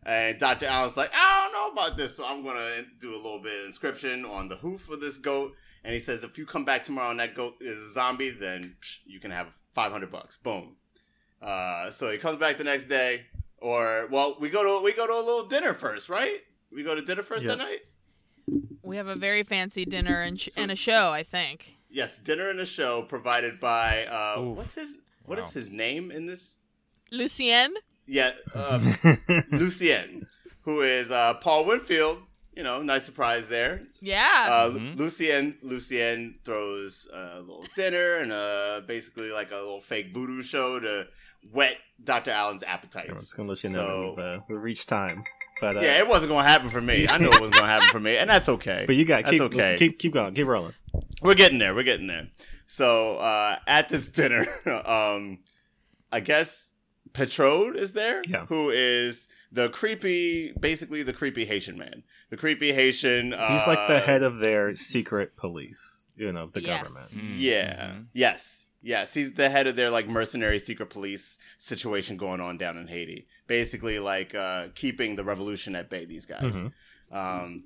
And Dr. Allen's like, I don't know about this, so I'm gonna do a little bit of inscription on the hoof of this goat. And he says, if you come back tomorrow and that goat is a zombie, then psh, you can have 500 bucks. Boom. Uh, so he comes back the next day, or well, we go to we go to a little dinner first, right? We go to dinner first Yeah. that night. We have a very fancy dinner and, sh- So- and a show, I think. Yes, dinner and a show provided by uh, Oof. what's his what is Wow. his name in this? Lucien? Yeah, um, Lucien, who is uh, Paul Winfield. You know, nice surprise there. Yeah. Uh, Mhm. Lucien Lucien throws a little dinner and uh, basically like a little fake voodoo show to whet Dr. Allen's appetite. I'm just gonna let you know So- we've, uh, we reached time, but uh, Yeah, it wasn't gonna happen for me. I knew it wasn't gonna happen for me, and that's okay. but you got That's keep okay. keep keep going, keep rolling. We're getting there. We're getting there. So uh, at this dinner, um, I guess Peytraud is there, Yeah. who is the creepy, basically the creepy Haitian man. The creepy Haitian. Uh, He's like the head of their secret police, you know, the Yes. government. Mm, Yeah. mhm. Yes. Yes. He's the head of their like mercenary secret police situation going on down in Haiti. Basically, like uh, keeping the revolution at bay. These guys. Mhm. Um,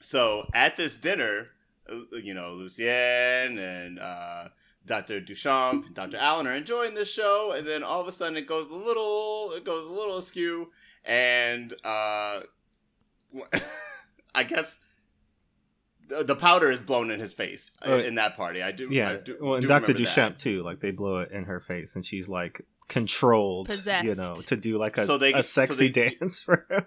so at this dinner, uh, you know, Lucien and uh, Dr. Duchamp and Dr. Allen are enjoying this show, and then all of a sudden it goes a little, it goes a little askew, and uh, I guess the, the powder is blown in his face uh, Oh, in that party. I do, I Yeah, do, well, and do Dr. Duchamp that. too. Like they blow it in her face, and she's like controlled, you know, to do like a, So they- a so sexy they- dance for him.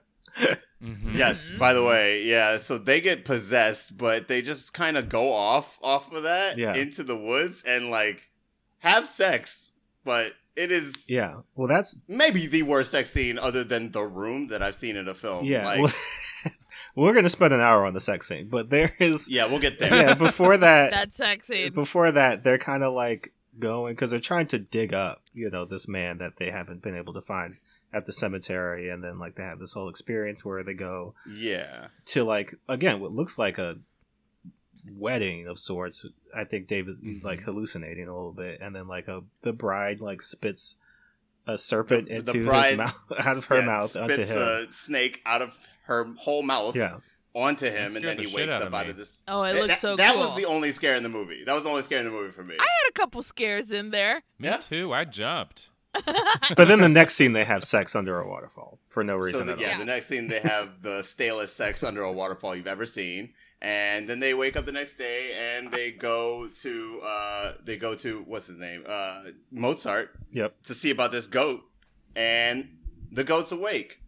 Mhm. Yes, Mhm. by the way, yeah. So they get possessed, but they just kind of go off off of that Yeah. into the woods and like have sex. But it is yeah, well, that's maybe the worst sex scene other than the room that I've seen in a film. yeah. like, well, we're gonna spend an hour on the sex scene, but there is yeah, we'll get there. yeah. Before that, That's sexy. before that, they're kind of like going because they're trying to dig up, you know, this man that they haven't been able to find at the cemetery, and then like they have this whole experience where they go yeah, to like again what looks like a wedding of sorts. I think Dave is he's like mm-hmm. hallucinating a little bit, and then like a the bride like spits a serpent The- the into his mouth out of her Yeah, mouth onto spits him. a snake out of her whole mouth yeah, onto him, and then the he wakes out up of out of this. oh, it that, looks so that cool. was the only scare in the movie. That was the only scare in the movie for me. I had a couple scares in there. Me Yeah. too. I jumped. But then the next scene, they have sex under a waterfall for no So reason the, at yeah, all. the next scene they have the stalest sex under a waterfall you've ever seen, and then they wake up the next day and they go to uh they go to what's his name uh Mozart Yep. to see about this goat, and the goat's awake.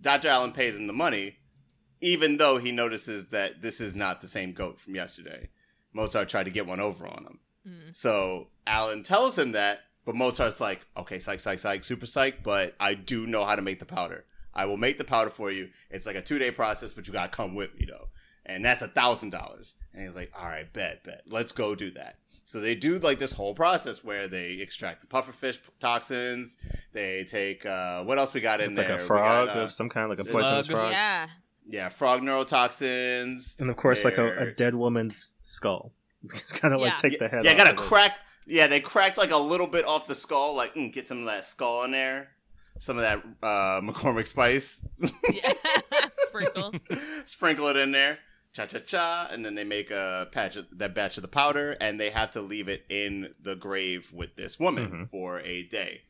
Dr. Allen pays him the money, even though he notices that this is not the same goat from yesterday. Mozart tried to get one over on him. Mm. So Allen tells him that, but Mozart's like, okay, psych, psych, psych, super psych, but I do know how to make the powder. I will make the powder for you. It's like a two day process, but you gotta come with me though. And that's a thousand dollars. And he's like, all right, bet, bet. Let's go do that. So they do like this whole process where they extract the pufferfish toxins. They take uh, what else we got in It's there? like a frog got, uh, of some kind, like a slug. poisonous frog. Yeah. yeah, frog neurotoxins. And of course, like a, a dead woman's skull. It's kind of Yeah. like take the head Yeah, off gotta of this. crack. Yeah, they cracked like a little bit off the skull, like mm, get some of that skull in there, some of that uh, McCormick spice, yeah. Sprinkle. sprinkle it in there, cha cha cha, and then they make a patch of that batch of the powder, and they have to leave it in the grave with this woman Mhm. for a day.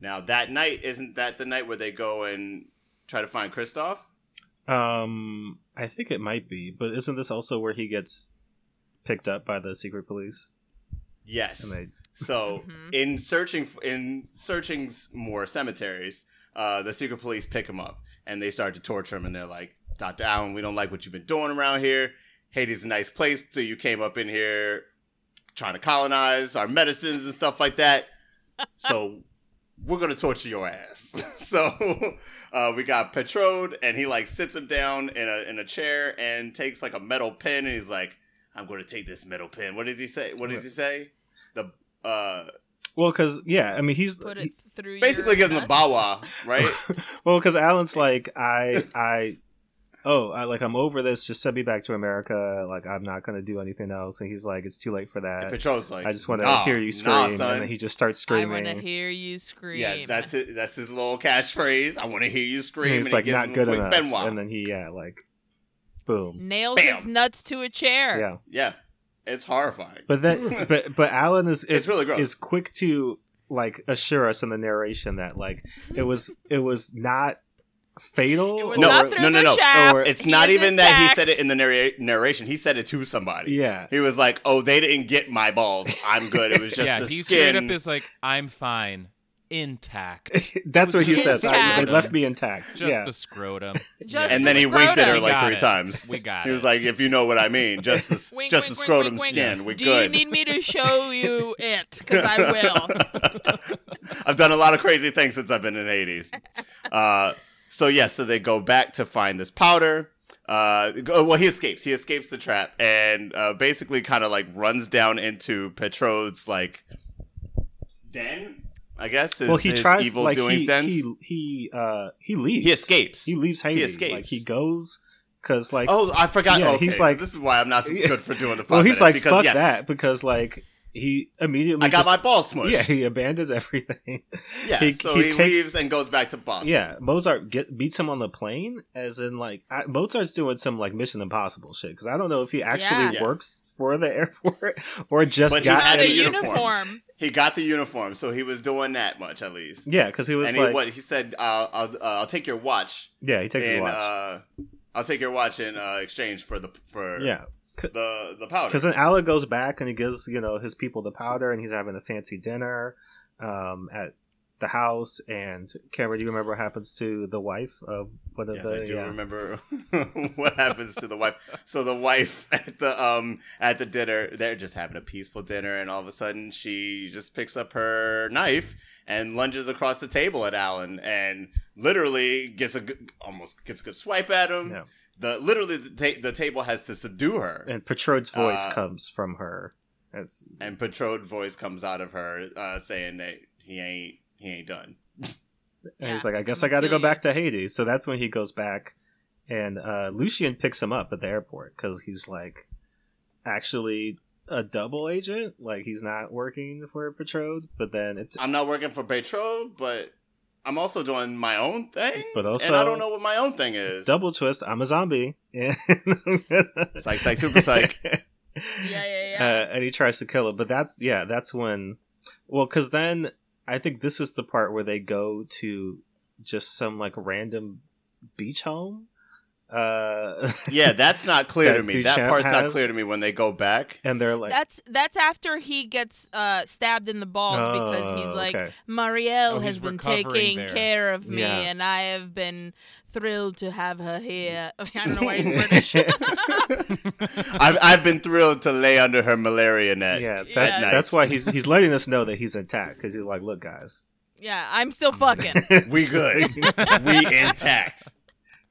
Now that night isn't that the night where they go and try to find Christophe? Um, I think it might be, but isn't this also where he gets picked up by the secret police? Yes. And they So Mhm. in searching in searching more cemeteries, uh, the secret police pick him up and they start to torture him. And they're like, "Doctor Allen, we don't like what you've been doing around here. Haiti's a nice place, so you came up in here trying to colonize our medicines and stuff like that. So we're gonna torture your ass." so uh, we got Peytraud, and he like sits him down in a in a chair and takes like a metal pen, and he's like, "I'm going to take this metal pen." What does he say? What does he say? The uh, well, because yeah, I mean he's Put he- it through. basically your gives him a bawa, right? well, because Alan's like I I oh I like I'm over this. Just send me back to America. Like I'm not gonna do anything else. And he's like, it's too late for and that. Peytraud's like, I just want to "Nah, hear you scream. nah, and son." then he just starts screaming. I want to hear you scream. yeah, that's it. That's his little catchphrase. I want to hear you And scream. he's and like he not good enough. Benoit. And then he yeah like boom Nails Bam. his nuts to a chair. yeah. yeah, it's horrifying. But then but but Alan is is It's really gross. is quick to like assure us in the narration that like it was it was not fatal. It was No, not or- through no, no, the no. shaft. Or- it's He not is even that he said it in the narra- narration. He said it to somebody. yeah. He was like, "Oh, they didn't get my balls. I'm good. It was just yeah, the he skin." straight up is like, I'm fine, intact. That's what he just says. I, they left me intact. Just yeah. the scrotum. Just and the then he winked at her like three it. times. We got He was like, "If you know what I mean, just the, Wink, just wink, the scrotum wink, wink. skin. We Do good." you need me to show you it? Because I will. I've done a lot of crazy things since I've been in Hades. Uh, so yeah, so they go back to find this powder. Uh, well, he escapes. He escapes the trap and uh, basically kind of like runs down into Peytraud's like den. I guess. His, well, he tries evil like doings he, dens. he he uh he leaves. He escapes. He leaves Haiti. escapes. Like he goes because like oh, I forgot. Yeah, okay, he's so like- this is why I'm not so good for doing the. well he's like because, fuck yes, that because like he immediately I got just- my balls smushed. yeah he abandons everything. yeah. he- so he he, takes- leaves and goes back to Boston. Yeah, Mozart get beats him on the plane, as in like I, Mozart's doing some like Mission Impossible shit because I don't know if he actually Yeah. Yeah. works for the airport or just But he got had a a uniform. uniform. He got the uniform, so he was doing that much at least. yeah because he was and like he, what he said, uh, I'll uh, I'll take your watch, yeah he takes his watch uh, I'll take your watch in uh, exchange for the for yeah the the powder. because then Ala goes back and he gives you know his people the powder and he's having a fancy dinner um, at the house and Cameron do you remember what happens to the wife of one of Yes, the I do yeah. remember what happens to the wife. So the wife at the um at the dinner, they're just having a peaceful dinner, and all of a sudden she just picks up her knife and lunges across the table at Alan, and literally gets a good, almost gets a good swipe at him. Yeah. The literally the, ta- the table has to subdue her, and Peytraud's voice Uh, comes from her as and Peytraud voice comes out of her uh, saying that he ain't he ain't done. And he's like, I guess I'm got to go back to Hades. So that's when he goes back, and uh, Lucien picks him up at the airport because he's like actually a double agent. Like he's not working for Peytraud, but then it's I'm not working for Peytraud, but I'm also doing my own thing. But also- and I don't know what my own thing is. double twist. I'm a zombie. And Psych, psych, super psych. Yeah, yeah, yeah. Uh, and he tries to kill it, but that's yeah, that's when. Well, because then I think this is the part where they go to just some like random beach home. Uh, Yeah, that's not clear That to me. That Duchamp part's not clear to me when they go back. and they're like, That's that's after he gets uh, stabbed in the balls because he's "Oh, like okay." Marielle Oh, has been taking there. care of me, Yeah. and I have been thrilled to have her here. I don't know why he's British. I've I've been thrilled to lay under her malaria net. yeah, that's That's nice. that's why he's he's letting us know that he's intact because he's like, look, guys, yeah, I'm still fucking. We good. we intact.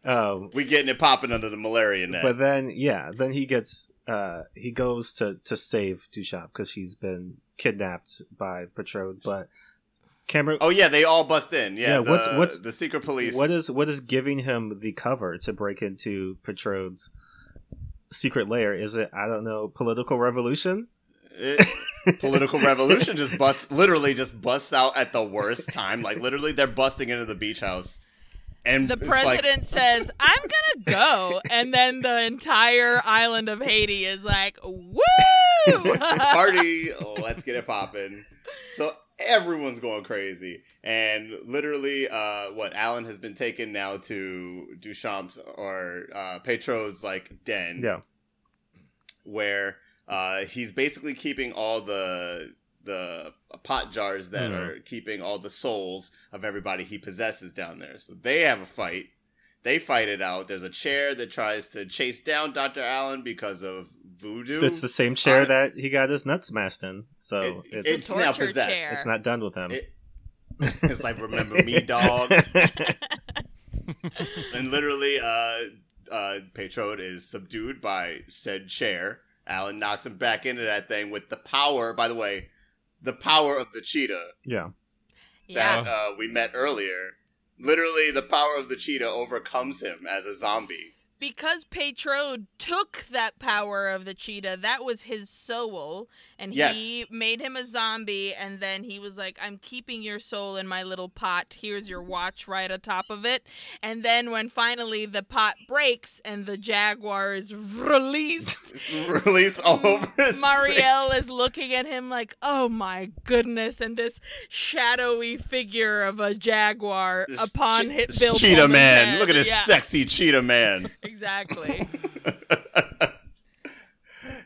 Um, We getting it popping under the malaria net. but then yeah, then he gets uh he goes to to save Duchamp because she's been kidnapped by Patrode. but Cameron. oh yeah, they all bust in. Yeah, Yeah, what's- the- what's- the secret police? What is what is giving him the cover to break into Patrode's secret lair? Is it I don't know political revolution? It- political revolution just busts literally just busts out at the worst time. Like literally, they're busting into the beach house, and The it's like- president says, "I'm gonna go," and then the entire island of Haiti is like, "Woo!" party. Oh, let's get it popping. So everyone's going crazy, and literally, uh, what Alan has been taken now to Duchamp's or uh, Petro's like den, Yeah, where uh, he's basically keeping all the the pot jars that Mhm. are keeping all the souls of everybody he possesses down there. So they have a fight. They fight it out. There's a chair that tries to chase down Dr. Allen because of voodoo. it's the same chair Uh, that he got his nuts smashed in, so It- it's it's the now torture possessed. chair. it's not done with him. It- it's like remember me, dog. and literally, uh, uh, Peytraud is subdued by said chair. Alan knocks him back into that thing with the power. By the way, the power of the cheetah yeah, yeah, that uh, we met earlier. Literally, the power of the cheetah overcomes him as a zombie. Because Peytraud took that power of the cheetah, that was his soul, and Yes. he made him a zombie. And then he was like, "I'm keeping your soul in my little pot. Here's your watch right atop of it." And then when finally the pot breaks and the jaguar is released, It's released all over his face. Is looking at him like, "Oh my goodness!" And this shadowy figure of a jaguar This upon che- hit Bill cheetah man. head. Look at this Yeah, sexy cheetah man. exactly.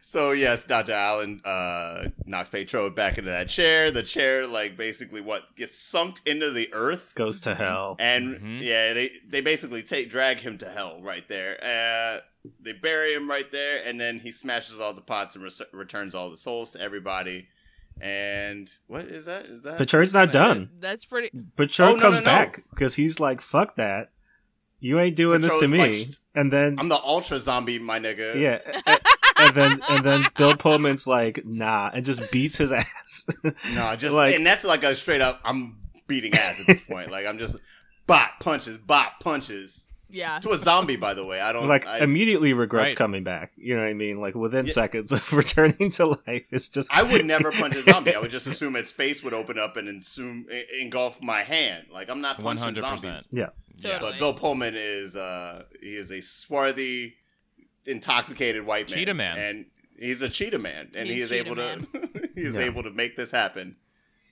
so yes, Dr. Allen uh, knocks Petro back into that chair. The chair, like basically, what gets sunk into the earth, goes to hell. and Mhm. yeah, they they basically take drag him to hell right there. Uh, they bury him right there, and then he smashes all the pots and res- returns all the souls to everybody. And what is that? Is that Petro's not kinda done. That's pretty. Peytraud Oh, no, comes no, no. back because he's like, "Fuck that, you ain't doing this to me." like, and then I'm the ultra zombie, my nigga. yeah, and then and then Bill Pullman's like, "Nah," and just beats his ass. No, just Like- and that's like a straight up. I'm beating ass at this point. Like I'm just bop punches, bop punches Yeah. to a zombie. By the way, I don't like I, immediately regrets Right. coming back. You know what I mean? Like within Yeah. seconds of returning to life, it's just I would never punch a zombie. I would just assume its face would open up and assume, engulf my hand. Like I'm not punching hundred zombies. percent. Yeah. Totally. But Bill Pullman is uh he is a swarthy, intoxicated white man. Cheetah man. and he's a cheetah man, and he is cheetah able to he is Yeah. able to make this happen.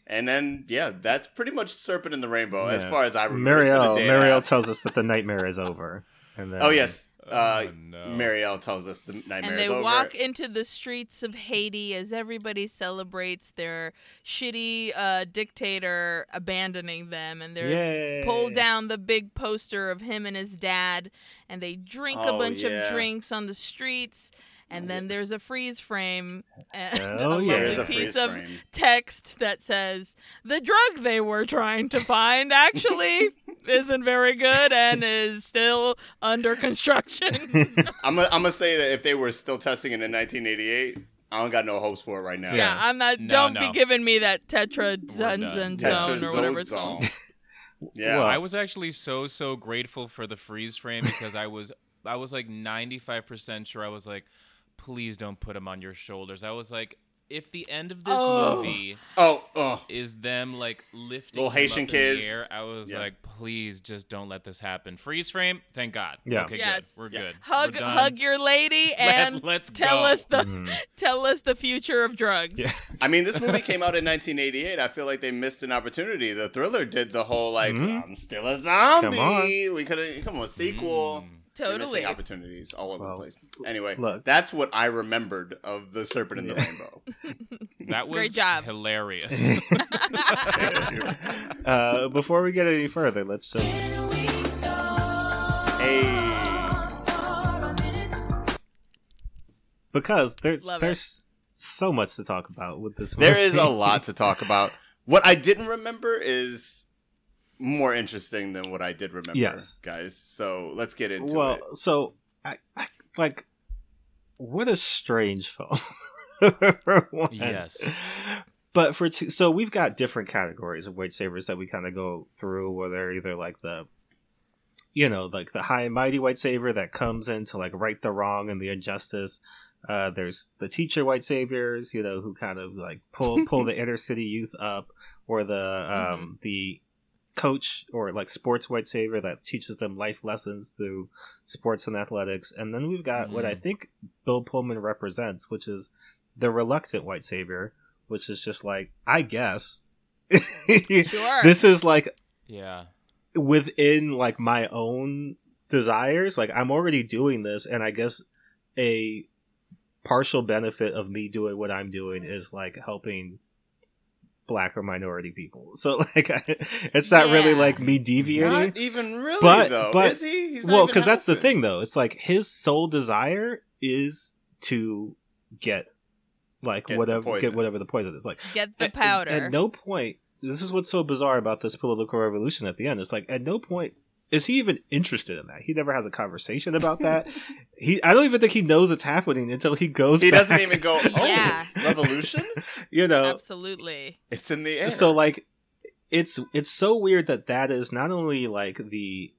And then yeah, that's pretty much Serpent in the Rainbow as far as I remember. It's been a Marielle. day and a Marielle half. tells us that the nightmare is over. And then, Oh yes, uh, Oh, no. Marielle tells us the nightmare and they over. walk into the streets of Haiti as everybody celebrates their shitty uh, dictator abandoning them, and they're pull down the big poster of him and his dad, and they drink a Oh, bunch yeah. of drinks on the streets. And then there's a freeze frame and Oh, a yeah. Lovely a piece of frame. text that says the drug they were trying to find actually isn't very good and is still under construction. I'm gonna I'm gonna say that if they were still testing it in 1988, I don't got no hopes for it right now. yeah, I'm not. No, don't no. be giving me that done. tetrazone zone or whatever it's called. Yeah. Well, I was actually so so grateful for the freeze frame because I was I was like 95% sure I was like please don't put him on your shoulders. I was like if the end of this Oh. movie Oh, oh. is them like lifting Little Haitian up kids. in the air, I was Yeah. like, please just don't let this happen. Freeze frame, thank God. Yeah. Okay, Yes. good. We're Yeah. good. Hug We're hug your lady and let's tell go. us the Mhm. tell us the future of drugs. Yeah. I mean, this movie came out in 1988. I feel like they missed an opportunity. The Thriller did the whole like, Mhm. I'm still a zombie. Come on. We could have come on sequel. Mm. You're missing Totally. opportunities all over Well, the place. Anyway, look. that's what I remembered of the Serpent in the Rainbow. That was Great job. hilarious. uh, before we get any further, let's just hey, because there's Love it. there's so much to talk about with this. Movie. there is a lot to talk about. What I didn't remember is more interesting than what I did remember, Yes. guys. So let's get into well, it. Well, so I, I like what a strange film. For one. Yes. But for two, so we've got different categories of white sabers that we kind of go through, where they're either like the, you know, like the high and mighty white savior that comes in to like right the wrong and the injustice. Uh, there's the teacher white saviors, you know, who kind of like pull pull the inner city youth up, or the um the coach or like sports white savior that teaches them life lessons through sports and athletics. And then we've got what I Mhm. think Bill Pullman represents, which is the reluctant white savior, which is just like, I guess. Sure. This is like yeah. within like my own desires. Like I'm already doing this, and I guess a partial benefit of me doing what I'm doing is like helping black or minority people. So like, I, it's not really like me deviating. Not even really, But- though. but- is he? He's well because that's the thing though it's like his sole desire is to get like Get whatever get whatever the poison is like Get the at- powder. at, no point this is what's so bizarre about this political revolution at the end it's like at no point is he even interested in that he never has a conversation about that he i don't even think he knows it's happening until he goes He back. doesn't even go. Oh, Yeah. revolution! you know Absolutely. It's in the air. so like it's it's so weird that that is not only like the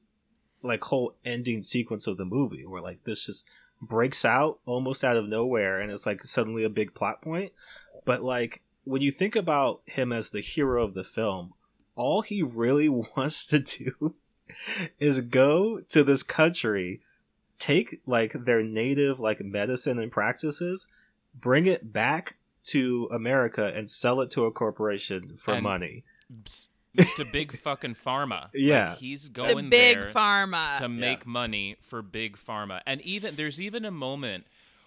like whole ending sequence of the movie where like this just breaks out almost out of nowhere and it's like suddenly a big plot point but like when you think about him as the hero of the film all he really wants to do is go to this country take like their native like medicine and practices bring it back to america and sell it to a corporation for And- money Psst, to big fucking pharma. Yeah. Like, he's To going big there pharma. to make money for big pharma. And even there's even a moment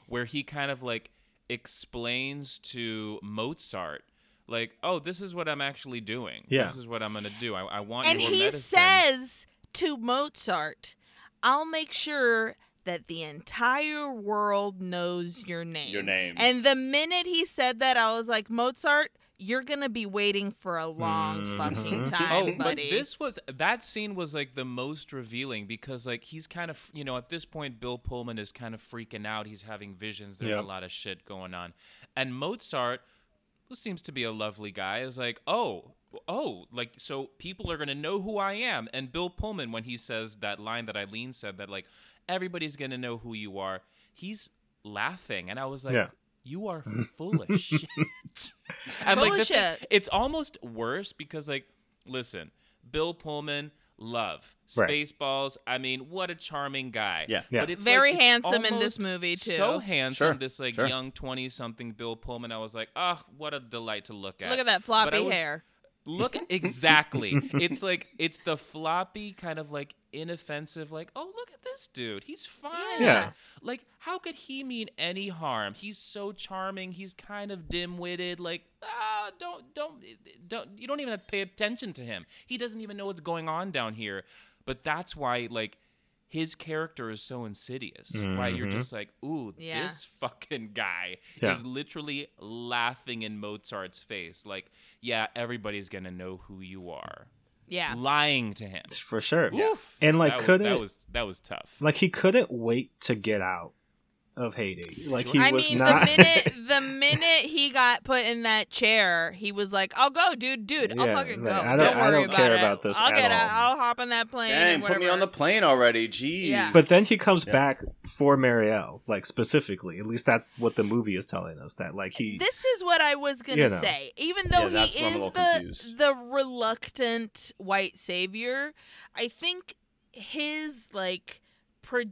where he kind of like explains to Mozart like, "Oh, this is what I'm actually doing. Yeah. This is what I'm going to do. I, I want and your he medicine." says to Mozart, I'll make sure that the entire world knows your name. Your name. And the minute he said that, I was like, Mozart, you're going to be waiting for a long Mhm. fucking Oh, time, but this was that scene was like the most revealing because like he's kind of you know at this point Bill Pullman is kind of freaking out. He's having visions. There's Yep. a lot of shit going on, and Mozart, who seems to be a lovely guy, is like, oh. Oh, like so people are gonna know who I am. And Bill Pullman, when he says that line that Aileen said, that like everybody's gonna know who you are, he's laughing, and I was like, Yeah. "You are full of shit." and Full like of the thing- shit. it's almost worse because like listen bill pullman love Right. spaceballs i mean what a charming guy Yeah. Yeah. but it's Very like, it's handsome in this movie, too. so handsome Sure, this like sure. young 20 something bill pullman i was like oh what a delight to look at Look at that floppy was- hair. Look exactly. it's like it's the floppy kind of like inoffensive like, "Oh, look at this dude. He's fine." Yeah. Like how could he mean any harm? He's so charming. He's kind of dim-witted like, "Ah, don't don't don't you don't even have to pay attention to him. He doesn't even know what's going on down here." But that's why like his character is so insidious. right? you're Mhm. just like, ooh, Yeah. this fucking guy Yeah. is literally laughing in Mozart's face. Like, yeah, everybody's gonna know who you are. Yeah. Lying to him. for sure Oof. And, like, that couldn't- that was that was tough. like he couldn't wait to get out of Haiti. Like he I was mean, not. the minute the minute he got put in that chair, he was like, "I'll go, dude, dude, I'll Yeah, fucking like, go. I don't, don't- I don't about care it. about this I'll at get all." out. I'll hop on that plane. Dang, and put me on the plane already. Jeez. Yeah. but then he comes Yeah. back for Marielle, like specifically. At least that's what the movie is telling us. That like he. This is what I was gonna You know. say. Even though Yeah, he where I'm a is the confused. the reluctant white savior, I think his like pro-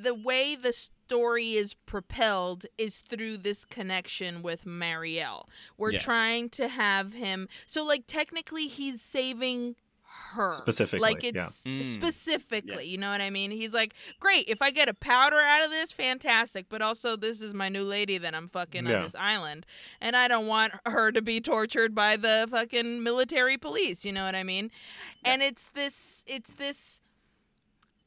the way the story is propelled is through this connection with Marielle. We're Yes. trying to have him. So like technically, he's saving her Specifically, like it's Mm. specifically you know what i mean he's like great if i get a powder out of this fantastic but also this is my new lady that i'm fucking Yeah. on this island and i don't want her to be tortured by the fucking military police you know what i mean and it's this it's this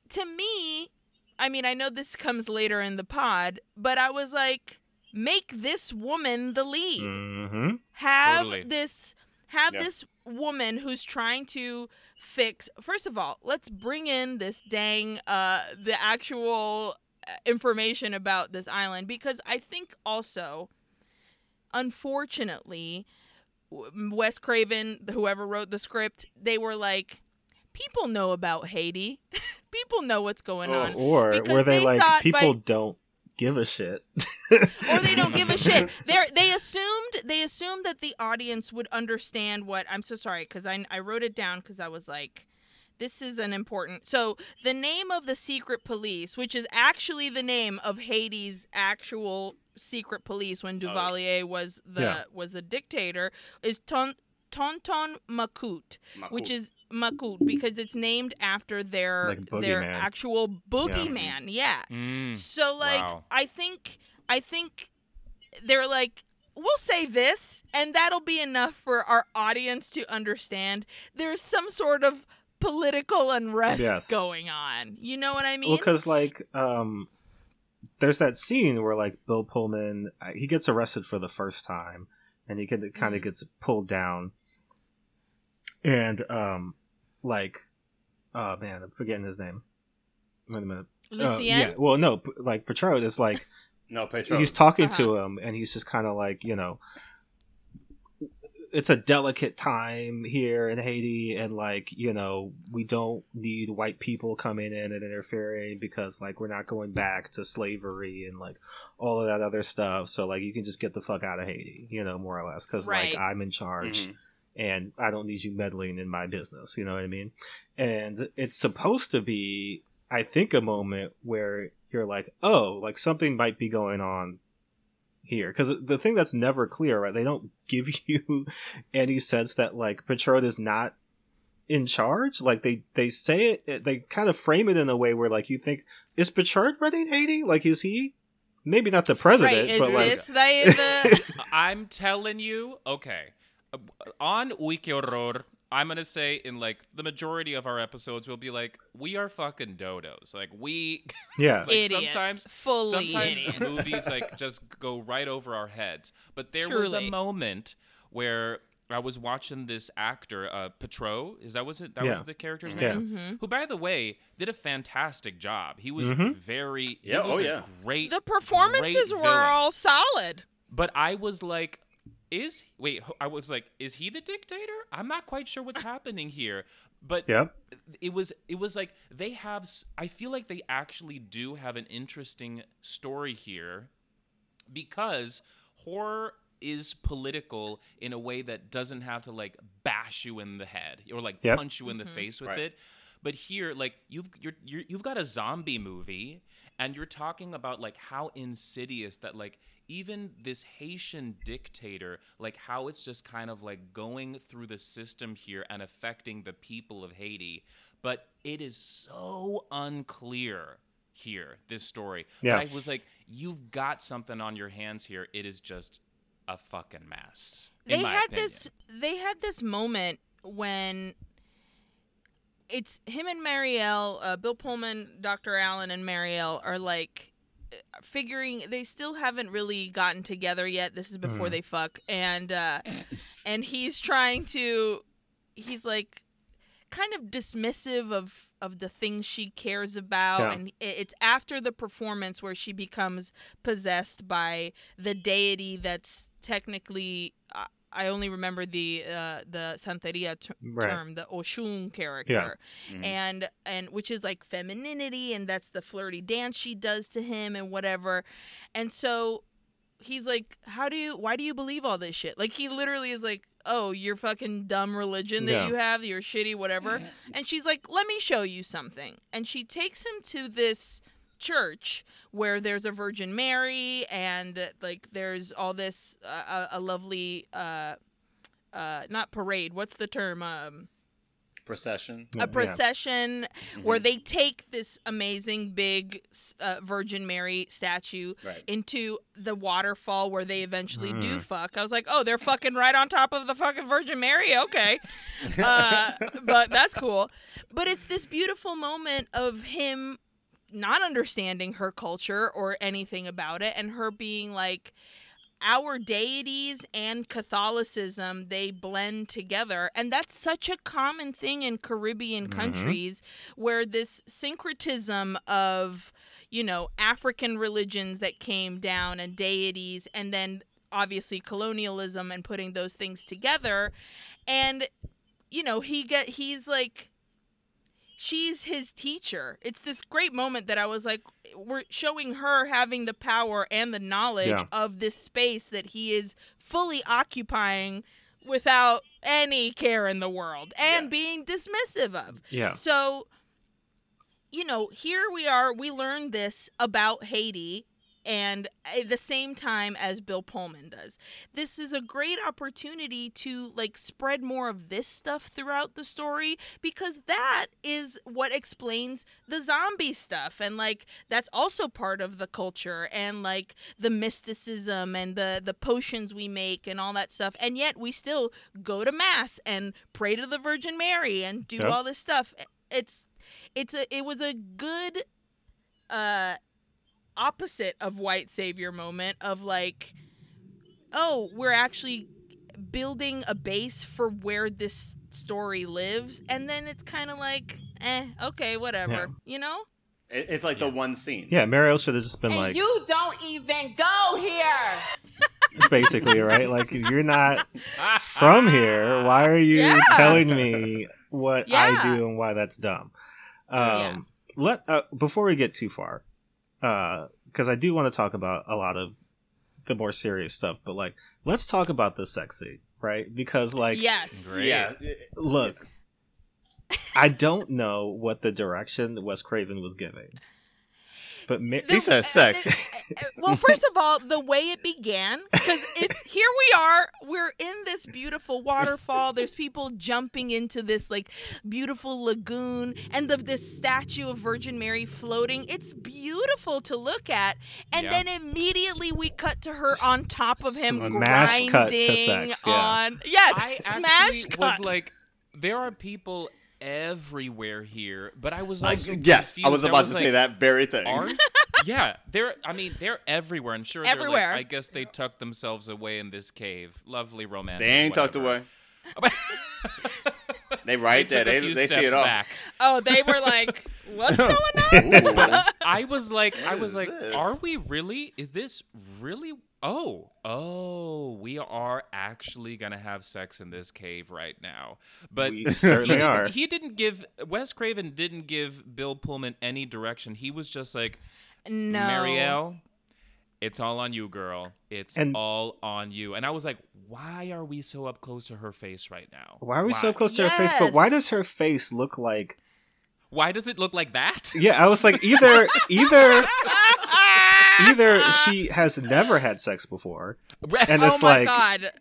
to me i mean i know this comes later in the pod but i was like make this woman the lead hmm have Totally. this have Yeah. this woman who's trying to fix first of all let's bring in this dang uh the actual uh, information about this island because i think also unfortunately wes craven whoever wrote the script they were like people know about haiti people know what's going Oh. on Or Because were they, they like people by- don't give a shit? or they don't give a shit. They they assumed they assumed that the audience would understand what I'm so sorry because I I wrote it down because I was like. This is an important. So the name of the secret police, which is actually the name of Haiti's actual secret police when oh. Duvalier was the Yeah. was the dictator, is Ton Tonton Macoute, which is Macoute because it's named after their Like their boogeyman. actual boogeyman. Yeah. Mm. So like Wow. I think I think they're like we'll say this and that'll be enough for our audience to understand there's some sort of political unrest Yes. going on. You know what I mean? Well, because like, um, there's that scene where like Bill Pullman uh, he gets arrested for the first time, and he kind of Mhm. gets pulled down, and um, like, oh man, I'm forgetting his name. Wait a minute. Uh, Lucien? yeah. Well, no, p- like Peytraud is like No, Petro. he's talking Uh-huh. to him, and he's just kind of like you know. It's a delicate time here in Haiti, and like you know, we don't need white people coming in and interfering because like we're not going back to slavery and like all of that other stuff. So like you can just get the fuck out of Haiti, you know, more or less, because Right. like I'm in charge Mhm. And I don't need you meddling in my business. You know what I mean? And it's supposed to be, I think, a moment where you're like, oh, like something might be going on here. Because the thing that's never clear, right? They don't give you any sense that like Peytraud is not in charge. Like they they say it, they kind of frame it in a way where like you think, is Peytraud running Haiti? Like is he? Maybe not the president, right, is but like this the, the I'm telling you, okay. Uh, On Uy Que Horror, I'm gonna say in like the majority of our episodes, we'll be like, we are fucking dodos. Like we, yeah, like idiots, sometimes, fully sometimes idiots. movies like just go right over our heads. But there was a moment where I was watching this actor, uh, Petro. Is that was it? That Yeah. was the character's Yeah. name. Mhm. Who, by the way, did a fantastic job. He was Mhm. very. Yeah, he was oh, a yeah. Great. The performances great were villain. all solid. But I was like, is wait, I was like, is he the dictator? I'm not quite sure what's happening here. But yep, it was it was like they have i feel like they actually do have an interesting story here because horror is political in a way that doesn't have to like bash you in the head or like Yep. punch you in the mm-hmm. face with Right. it. But here, like you've you're, you're you've got a zombie movie, and you're talking about like how insidious that like even this Haitian dictator, like how it's just kind of like going through the system here and affecting the people of Haiti. But it is so unclear here, this story. Yeah. I was like, you've got something on your hands here. It is just a fucking mess. in they my had opinion. this they had this moment when it's him and Marielle, uh, Bill Pullman, Dr. Allen, and Marielle are like figuring they still haven't really gotten together yet. This is before Mhm. they fuck, and uh, and he's trying to, he's like kind of dismissive of of the things she cares about Yeah. and it's after the performance where she becomes possessed by the deity that's technically I only remember the uh, the Santeria ter- Right. term, the Oshun character, Mhm. and and which is like femininity, and that's the flirty dance she does to him and whatever, and so he's like, how do you, why do you believe all this shit? Like he literally is like, oh, your fucking dumb religion that Yeah. you have, your shitty whatever, and she's like, let me show you something, and she takes him to this church where there's a Virgin Mary and like there's all this uh, a, a lovely uh uh not parade what's the term um Procession. A procession Mm-hmm. where they take this amazing big uh, Virgin Mary statue Right. into the waterfall where they eventually do Mm. fuck. I was like, oh, they're fucking right on top of the fucking Virgin Mary. Okay. Uh, but that's cool. But it's this beautiful moment of him not understanding her culture or anything about it and her being like, our deities and Catholicism they blend together and that's such a common thing in Caribbean Mhm. countries where this syncretism of you know African religions that came down and deities and then obviously colonialism and putting those things together and you know he get he's like she's his teacher. It's this great moment that I was like, we're showing her having the power and the knowledge Yeah. of this space that he is fully occupying without any care in the world and Yeah. being dismissive of. Yeah. So, you know, here we are. We learned this about Haiti and at the same time as Bill Pullman does. This is a great opportunity to like spread more of this stuff throughout the story because that is what explains the zombie stuff and like that's also part of the culture and like the mysticism and the the potions we make and all that stuff and yet we still go to mass and pray to the Virgin Mary and do Yep. all this stuff. It's it's a it was a good uh opposite of white savior moment of like oh we're actually building a base for where this story lives and then it's kind of like eh okay whatever Yeah. you know It's like the one scene. Yeah, mario should have just been And like, you don't even go here. basically, right? Like, you're not from here. Why are you Yeah. telling me what I do and why that's dumb? Um, Yeah. Let uh, before we get too far, Uh, because I do want to talk about a lot of the more serious stuff. But like, let's talk about the sexy, right? Because like, yes Great. Yeah. look, I don't know what the direction Wes Craven was giving, but ma- He said sex. Uh, well, first of all, the way it began, because it's here we are. We're in this beautiful waterfall. There's people jumping into this like beautiful lagoon, and the this statue of Virgin Mary floating. It's beautiful to look at, and Yeah. then immediately we cut to her on top of him, Smash grinding cut to sex, yeah. on. Yes, I smash actually cut. was like, there are people everywhere here, but I was Like, also yes, I was There about to like, say that very thing. Are yeah, they're. I mean, they're everywhere. And sure, they're like- Everywhere. I guess they tucked themselves away in this cave. Lovely romantic. They ain't tucked away. They right there. They, they see it all. back. oh, they were like, "What's going on?" Ooh. I was like, I was like, this? are we really? Is this really? Oh, oh, we are actually gonna have sex in this cave right now. But We he certainly didn't- are. He didn't give Wes Craven didn't give Bill Pullman any direction. He was just like, No, Marielle, it's all on you, girl. It's And- all on you. And I was like, why are we so up close to her face right now? why are we so close to her face? But why does her face look like? Why does it look like that? Yeah, I was like, either either either she has never had sex before, and oh it's my like, god.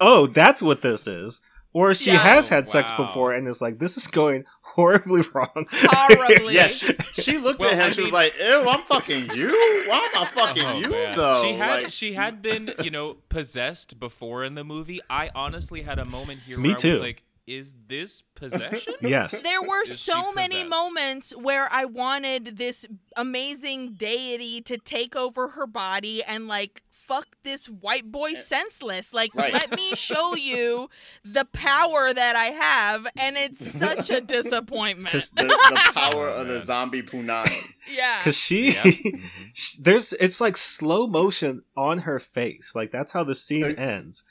oh, that's what this is, or she Yeah. has had sex before, and it's like, this is going horribly wrong. Horribly. Yeah, she, she looked Well, at him. I she was like, "Ew, I'm fucking you. Why am I fucking Oh, you man. though?" She had like, she had been, you know, possessed before in the movie. I honestly had a moment here Me where I too. was like, is this possession? yes, There were Is so many moments where I wanted this amazing deity to take over her body and like fuck this white boy senseless. Like, Right. let me show you the power that I have, and it's such a disappointment. The, the power Oh, of the zombie punani. yeah. because she Yeah. Mhm. sh- there's it's like slow motion on her face like that's how the scene ends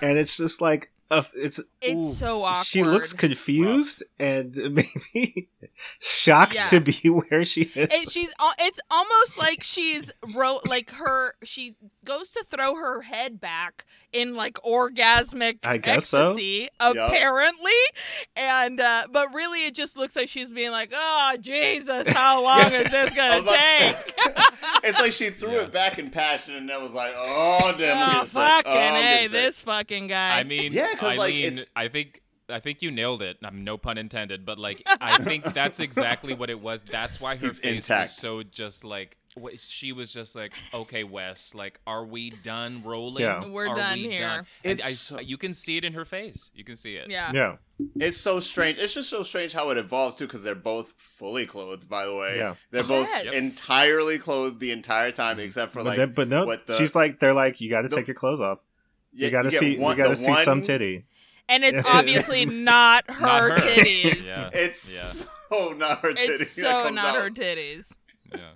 and it's just like uh, it's It's ooh, so awkward. she looks confused and maybe shocked Yeah. to be where she is It, she's it's almost like she's ro- like her she goes to throw her head back in like orgasmic I guess so. ecstasy apparently and uh but really it just looks like she's being like oh jesus how long is this gonna was take it's like she threw Yeah. it back in passion and then was like, oh, damn, I'm oh getting sick. fucking Oh, hey this fucking guy I mean, Yeah, 'cause, like, Aileen, it's- I think I think you nailed it. Um, no pun intended, but like I think that's exactly what it was. That's why her He's face intact. was so just like she was just like, okay, Wes, like, are we done rolling? Yeah. We're Are done we here. Done? It's I- so- you can see it in her face. You can see it. yeah yeah It's so strange. It's just so strange how it evolves too, because they're both fully clothed. By the way, Yeah. they're both Yes. Entirely clothed the entire time, except for but, like. then, but no what the- she's like they're like you got to take your clothes off yeah, you got to get see one- you got to the see some titty and it's obviously not her, Not her. titties Yeah. It's Yeah. so not her titties. it's so not out. her titties Yeah.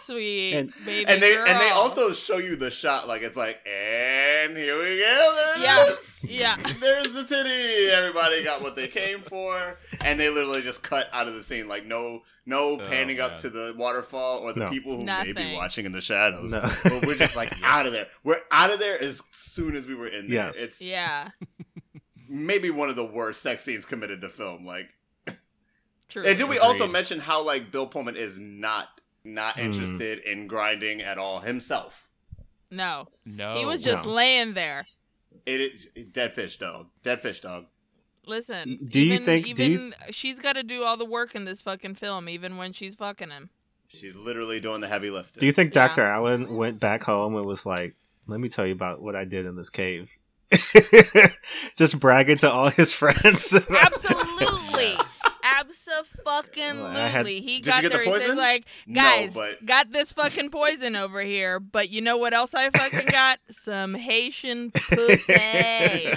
sweet And- baby And they girl. and they also show you the shot like it's like and here we go there it Yeah. Is. yeah There's the titty. Everybody got what they came for, and they literally just cut out of the scene. Like no, no Oh, panning up to the waterfall or the No. people who may be watching in the shadows. No. but we're just like out of there. We're out of there as soon as we were in there. Yes. It's yeah maybe one of the worst sex scenes committed to film. Like, true and did we also mention how like Bill Pullman is not not Hmm. interested in grinding at all himself? no No. he was just no. laying there It is dead fish dog. Dead fish dog. Listen, Do you even, think- do even you- she's got to do all the work in this fucking film, even when she's fucking him? She's literally doing the heavy lifting. do you think Yeah. dr alan went back home and was like let me tell you about what i did in this cave just bragging to all his friends Absolutely, Yes. Absolutely. Well, I had- he got get the there. He says poison? like, No, guys, but- got this fucking poison over here, but you know what else I fucking got? Some Haitian pussy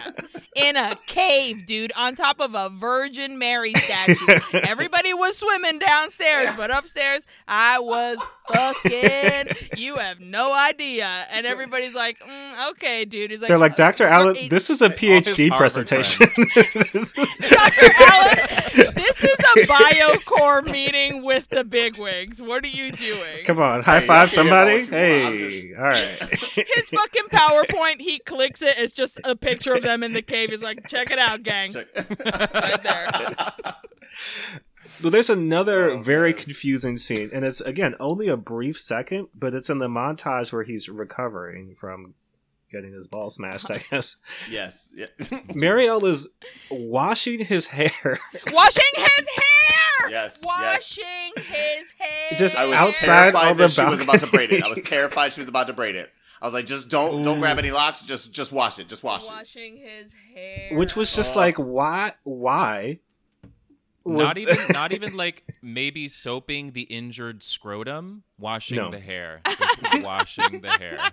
in a cave, dude, on top of a Virgin Mary statue. Everybody was swimming downstairs, but upstairs I was fucking. You have no idea. And everybody's like, mm, okay, dude. He's like, they're like dr alan this is a phd presentation Dr. Alan, this is a BioCorp meeting with the bigwigs. What are you doing? Come on, high Hey, five y'all somebody. get all what you Hey, want. all right. His fucking PowerPoint, he clicks it. It's just a picture of them in the cave. He's like, check it out, gang. Check. Right there. well, there's another Oh, very man. confusing scene, and it's again only a brief second, but it's in the montage where he's recovering from getting his ball smashed. I guess yes. Yeah. Marielle is washing his hair. Washing his hair! Yes, yes. Washing his hair! Just I was outside terrified on the that she was about to braid it. I was terrified she was about to braid it. I was like, just don't don't grab any locks. Just just wash it. Just wash it. Washing his hair. Which was just Oh. like, why? Why? Was- not even not even like maybe soaping the injured scrotum, washing No. the hair, Just washing the hair.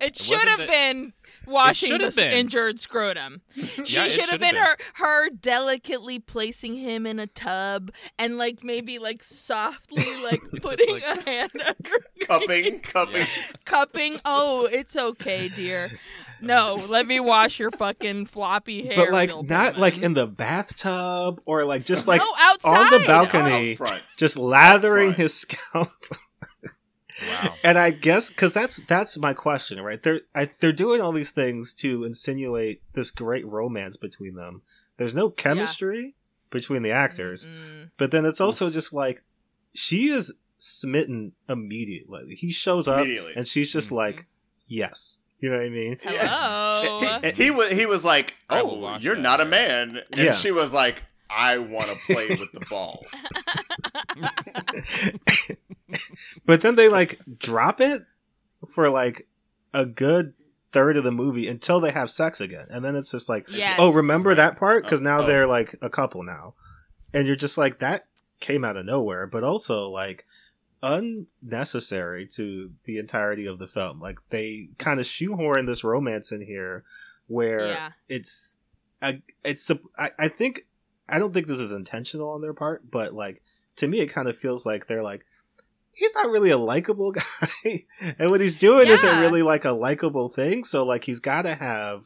It It should have the- been washing should the been. injured scrotum. She Yeah, should have been, been. her her delicately placing him in a tub and like maybe like softly like putting like- a hand under Cupping, cupping. Yeah. cupping. Oh, it's okay, dear. No, let me wash your fucking floppy hair. but like Bill not like in the bathtub or like just like no outside on the oh, balcony. Out front. just lathering front. his scalp. Wow. And I guess because that's that's my question, right? They're I, they're doing all these things to insinuate this great romance between them. There's no chemistry between the actors, Mm-mm. but then it's also just like she is smitten immediately. He shows up Immediately. and she's just Mhm. like, "Yes," you know what I mean? Hello. He, he was he was like, "Oh, you're that. not a man," and Yeah. she was like, "I want to play with the balls." but then they like drop it for like a good third of the movie until they have sex again, and then it's just like, Yes. oh, remember Right. that part? Because Oh, now oh. they're like a couple now, and you're just like that came out of nowhere. But also like, unnecessary to the entirety of the film. Like they kind of shoehorn this romance in here, where Yeah. it's, I, it's, I, I think, I don't think this is intentional on their part, but like to me, it kind of feels like they're like. He's not really a likable guy, and what he's doing isn't really like a likable thing. So, like, he's got to have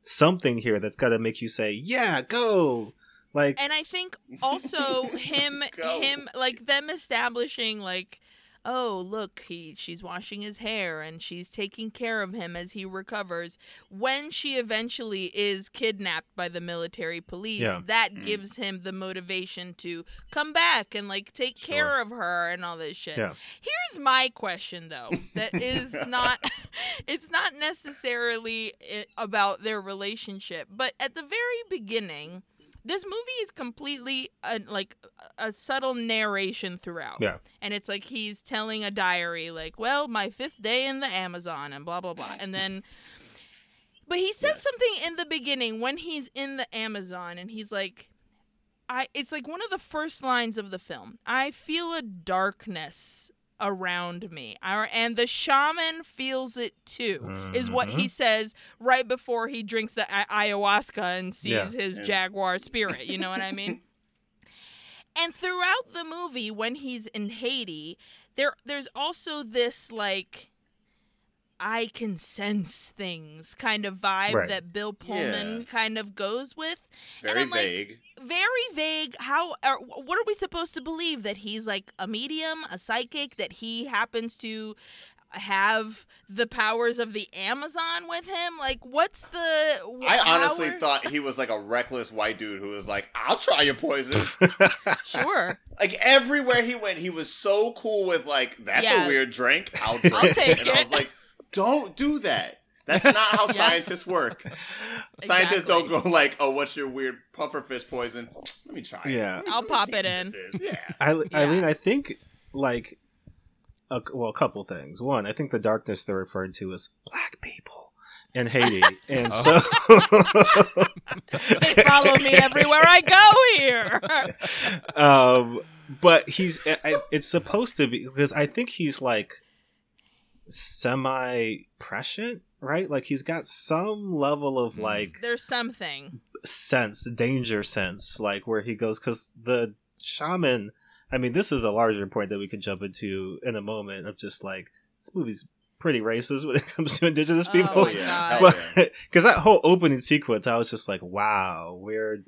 something here that's got to make you say, "Yeah, go!" Like, and I think also him him like them establishing like oh look he she's washing his hair and she's taking care of him as he recovers when she eventually is kidnapped by the military police Yeah. that Mm. gives him the motivation to come back and like take care of her and all this shit Yeah. here's my question though that is not it's not necessarily about their relationship but at the very beginning this movie is completely like a subtle narration throughout Yeah. and it's like he's telling a diary like well my fifth day in the amazon and blah blah blah and then but he says Yes. something in the beginning when he's in the amazon and he's like i it's like one of the first lines of the film i feel a darkness around me I, and the shaman feels it too is what he mm-hmm. says right before he drinks the a- ayahuasca and sees Yeah. his Yeah. jaguar spirit you know what i mean and throughout the movie when he's in haiti there there's also this like I can sense things kind of vibe Right. that Bill Pullman Yeah. kind of goes with. And Very I'm like, vague. very vague. How are, what are we supposed to believe that he's like a medium, a psychic, that he happens to have the powers of the Amazon with him? Like, what's the? wh- I honestly are- thought he was like a reckless white dude who was like, "I'll try your poison." sure. like everywhere he went, he was so cool with like, "That's Yeah. a weird drink. I'll drink." I'll take it. and I was like, "Don't do that. That's not how Yeah. scientists work. Scientists don't go like, "Oh, what's your weird pufferfish poison? Let me try it. Yeah. Let me- I'll pop it in. this is." Yeah. I, Aileen, Yeah. I think like a, well, a couple things. One, I think the darkness they're referring to is black people in Haiti, and so They follow me everywhere I go here. um, but he's I, I- it's supposed to be because I think he's like semi prescient, right? Like he's got some level of Hmm. like There's something. sense, danger sense, like where he goes because the shaman. I mean, this is a larger point that we can jump into in a moment of just like this movie's pretty racist when it comes to indigenous Oh people. my yeah. Because that whole opening sequence, I was just like, wow, we're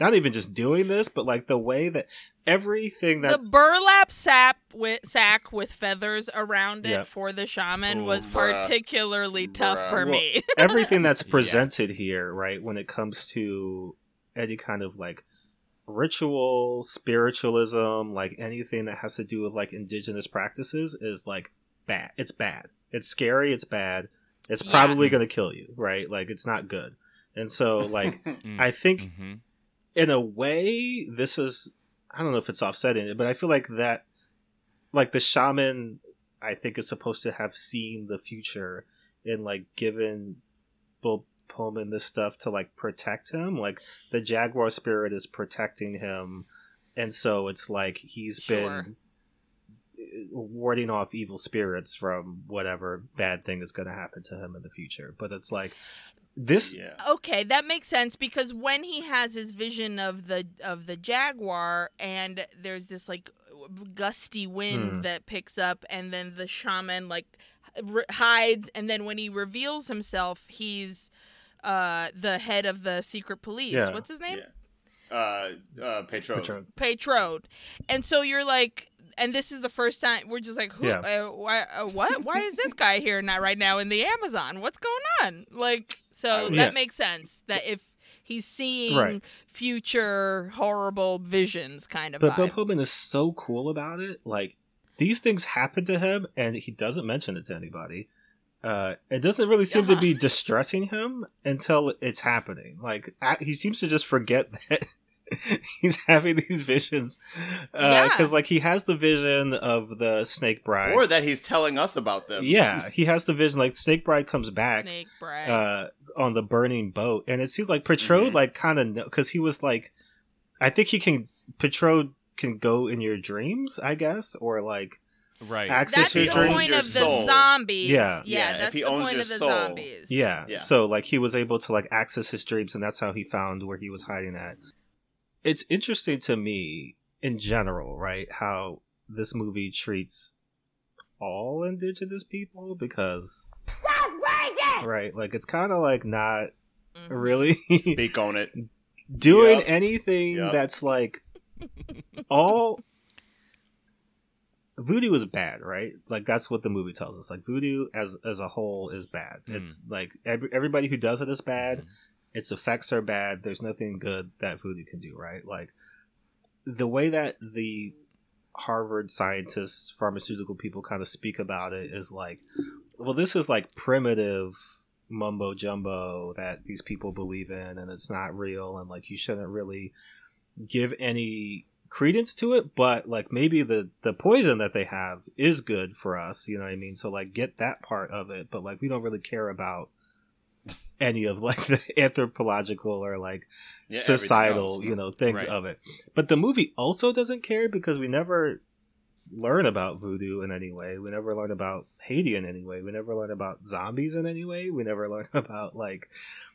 not even just doing this, but like the way that everything that The burlap sap with, sack with feathers around it Yep. for the shaman Ooh, was bruh. particularly tough for Well, me. everything that's Yeah. presented here, right, when it comes to any kind of like ritual, spiritualism, like anything that has to do with like indigenous practices is like bad. It's bad. It's scary, it's bad. It's Yeah. probably going to kill you, right? Like it's not good. And so like. I think Mhm. In a way this is I don't know if it's offsetting it, but I feel like that like the shaman I think is supposed to have seen the future and like given Bill Pullman this stuff to like protect him. Like the Jaguar spirit is protecting him and so it's like he's Sure. been uh, warding off evil spirits from whatever bad thing is going to happen to him in the future. But it's like this yeah. okay, that makes sense because when he has his vision of the of the jaguar and there's this like gusty wind Hmm. that picks up and then the shaman like r- hides and then when he reveals himself he's uh the head of the secret police. Yeah. What's his name? Yeah. Uh, uh, Petro. Patron- Peytraud. And so you're like, and this is the first time we're just like, who, Yeah. uh, why, uh, what? Why is this guy here not right now in the Amazon? What's going on? Like, so that Yes. makes sense that if he's seeing Right. future horrible visions, kind of But Bill vibe. Pullman is so cool about it. Like these things happen to him, and he doesn't mention it to anybody. Uh, it doesn't really seem to be distressing him until it's happening. Like a- he seems to just forget that he's having these visions. Yeah. Because like he has the vision of the Snake Bride. Or that he's telling us about them. yeah, he has the vision. Like Snake Bride comes back Snake Bride. uh, on the burning boat, and it seemed like Peytraud Mhm. like kind of because he was like, I think he can Peytraud can go in your dreams, I guess, or like Right. access That's your the dreams. point your of the soul. zombies. Yeah. yeah, Yeah, if that's he the owns point your of the soul. zombies. Yeah. Yeah. So like he was able to like access his dreams and that's how he found where he was hiding at. It's interesting to me in general, right, how this movie treats all indigenous people because right, like it's kind of like not Mhm. really Speak on it. doing Yep. anything Yep. that's like all voodoo is bad right like that's what the movie tells us like voodoo as as a whole is bad Mm. it's like every, everybody who does it is bad Mhm. its effects are bad there's nothing good that voodoo can do right like the way that the harvard scientists pharmaceutical people kind of speak about it is like well this is like primitive mumbo jumbo that these people believe in and it's not real and like you shouldn't really give any credence to it but like maybe the the poison that they have is good for us you know what i mean so like get that part of it but like we don't really care about any of like the anthropological or like Yeah, societal else. you know things Right. of it but the movie also doesn't care because we never learn about voodoo in any way. We never learn about haiti in any way. We never learn about zombies in any way. We never learn about like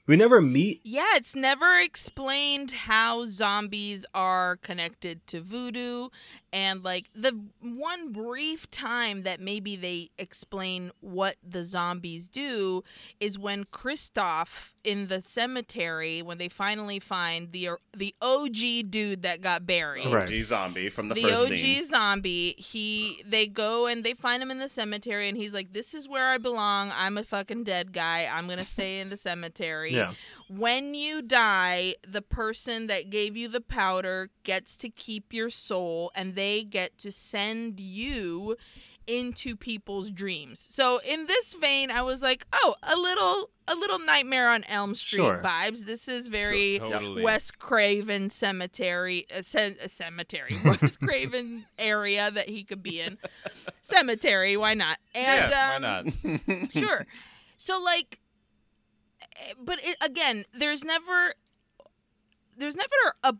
we never meet Yeah, it's never explained how zombies are connected to voodoo. And, like, the one brief time that maybe they explain what the zombies do is when Christophe in the cemetery, when they finally find the the OG dude that got buried. Right. OG zombie from the, the first OG scene. zombie, he they go and they find him in the cemetery and he's like, This is where I belong. I'm a fucking dead guy. I'm gonna stay in the cemetery. Yeah When you die, the person that gave you the powder gets to keep your soul and they get to send you into people's dreams. So in this vein, I was like, oh, a little a little nightmare on Elm Street Sure. vibes. This is very Totally. Wes Craven cemetery, a, ce- a cemetery, Wes Craven area that he could be in. Cemetery, why not? And yeah, um, why not? sure. So like, but it, again, there's never, there's never a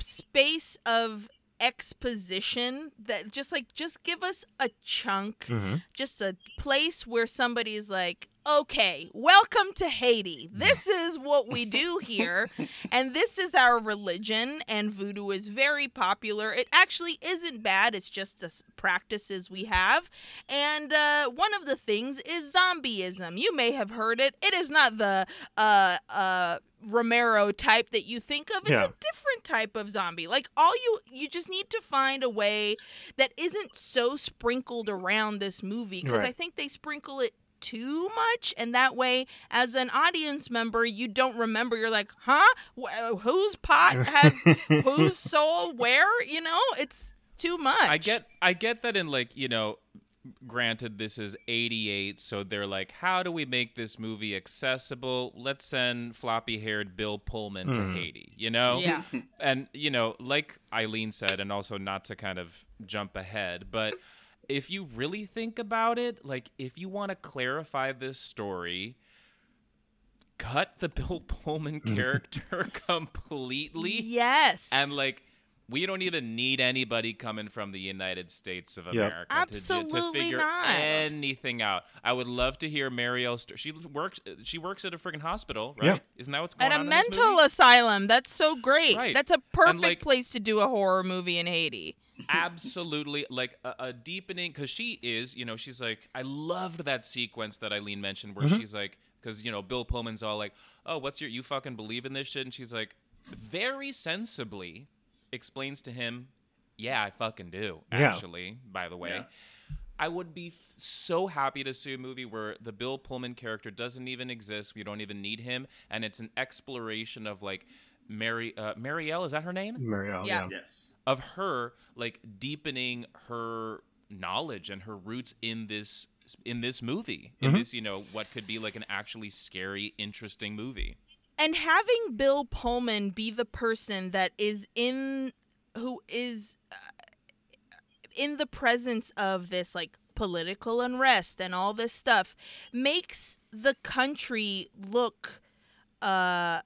space of exposition that just like just give us a chunk mm-hmm. just a place where somebody's like, okay, welcome to Haiti. This is what we do here, and this is our religion, and voodoo is very popular. It actually isn't bad, it's just the practices we have. And uh, one of the things is zombieism. You may have heard it. It is not the uh, uh, Romero type that you think of. It's Yeah. a different type of zombie. Like all you you just need to find a way that isn't so sprinkled around this movie because Right. I think they sprinkle it too much and that way as an audience member you don't remember you're like huh Wh- whose pot has whose soul where you know it's too much I get I get that in like, you know, granted this is 88, so they're like how do we make this movie accessible? Let's send floppy-haired Bill Pullman Hmm. to Haiti, you know? yeah and you know like aileen said and also not to kind of jump ahead but if you really think about it like if you want to clarify this story cut the bill pullman mm-hmm. character completely yes and like we don't even need anybody coming from the United States of Yep. America to- to, to, figure not. anything out. I would love to hear Marielle. St- she works. She works at a freaking hospital, right? Yeah. Isn't that what's going on? at a on? in this mental movie? asylum that's so great Right. that's a perfect like- place to do a horror movie in haiti absolutely like a, a deepening because she is you know she's like i loved that sequence that aileen mentioned where Mhm. she's like because you know bill pullman's all like oh what's your you fucking believe in this shit and she's like very sensibly explains to him yeah i fucking do Yeah. actually by the way Yeah. I would be f- so happy to see a movie where the Bill Pullman character doesn't even exist. We don't even need him, and it's an exploration of like Mary uh, Marielle. Is that her name? Marielle, Yeah. yeah. yes. of her like deepening her knowledge and her roots in this in this movie in Mhm. this you know what could be like an actually scary interesting movie and having Bill Pullman be the person that is in who is uh, in the presence of this like political unrest and all this stuff makes the country look uh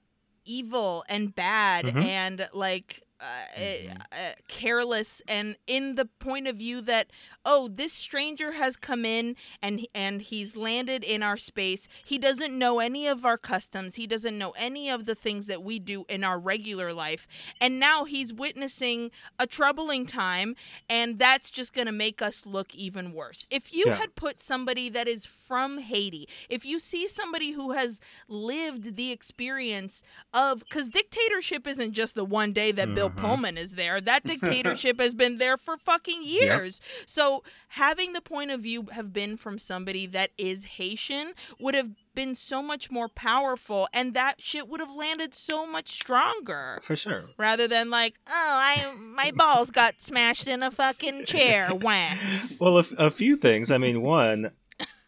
evil and bad Mhm. and like uh, Mhm. uh, careless and in the point of view that oh this stranger has come in and and he's landed in our space he doesn't know any of our customs he doesn't know any of the things that we do in our regular life and now he's witnessing a troubling time and that's just going to make us look even worse if you Yeah. had put somebody that is from Haiti if you see somebody who has lived the experience of because dictatorship isn't just the one day that Bill Mhm. Pullman is there. That dictatorship has been there for fucking years. So having the point of view have been from somebody that is Haitian would have been so much more powerful, and that shit would have landed so much stronger. For sure. Rather than like, oh, I my balls got smashed in a fucking chair. Wham. Well, a, a few things. I mean, one,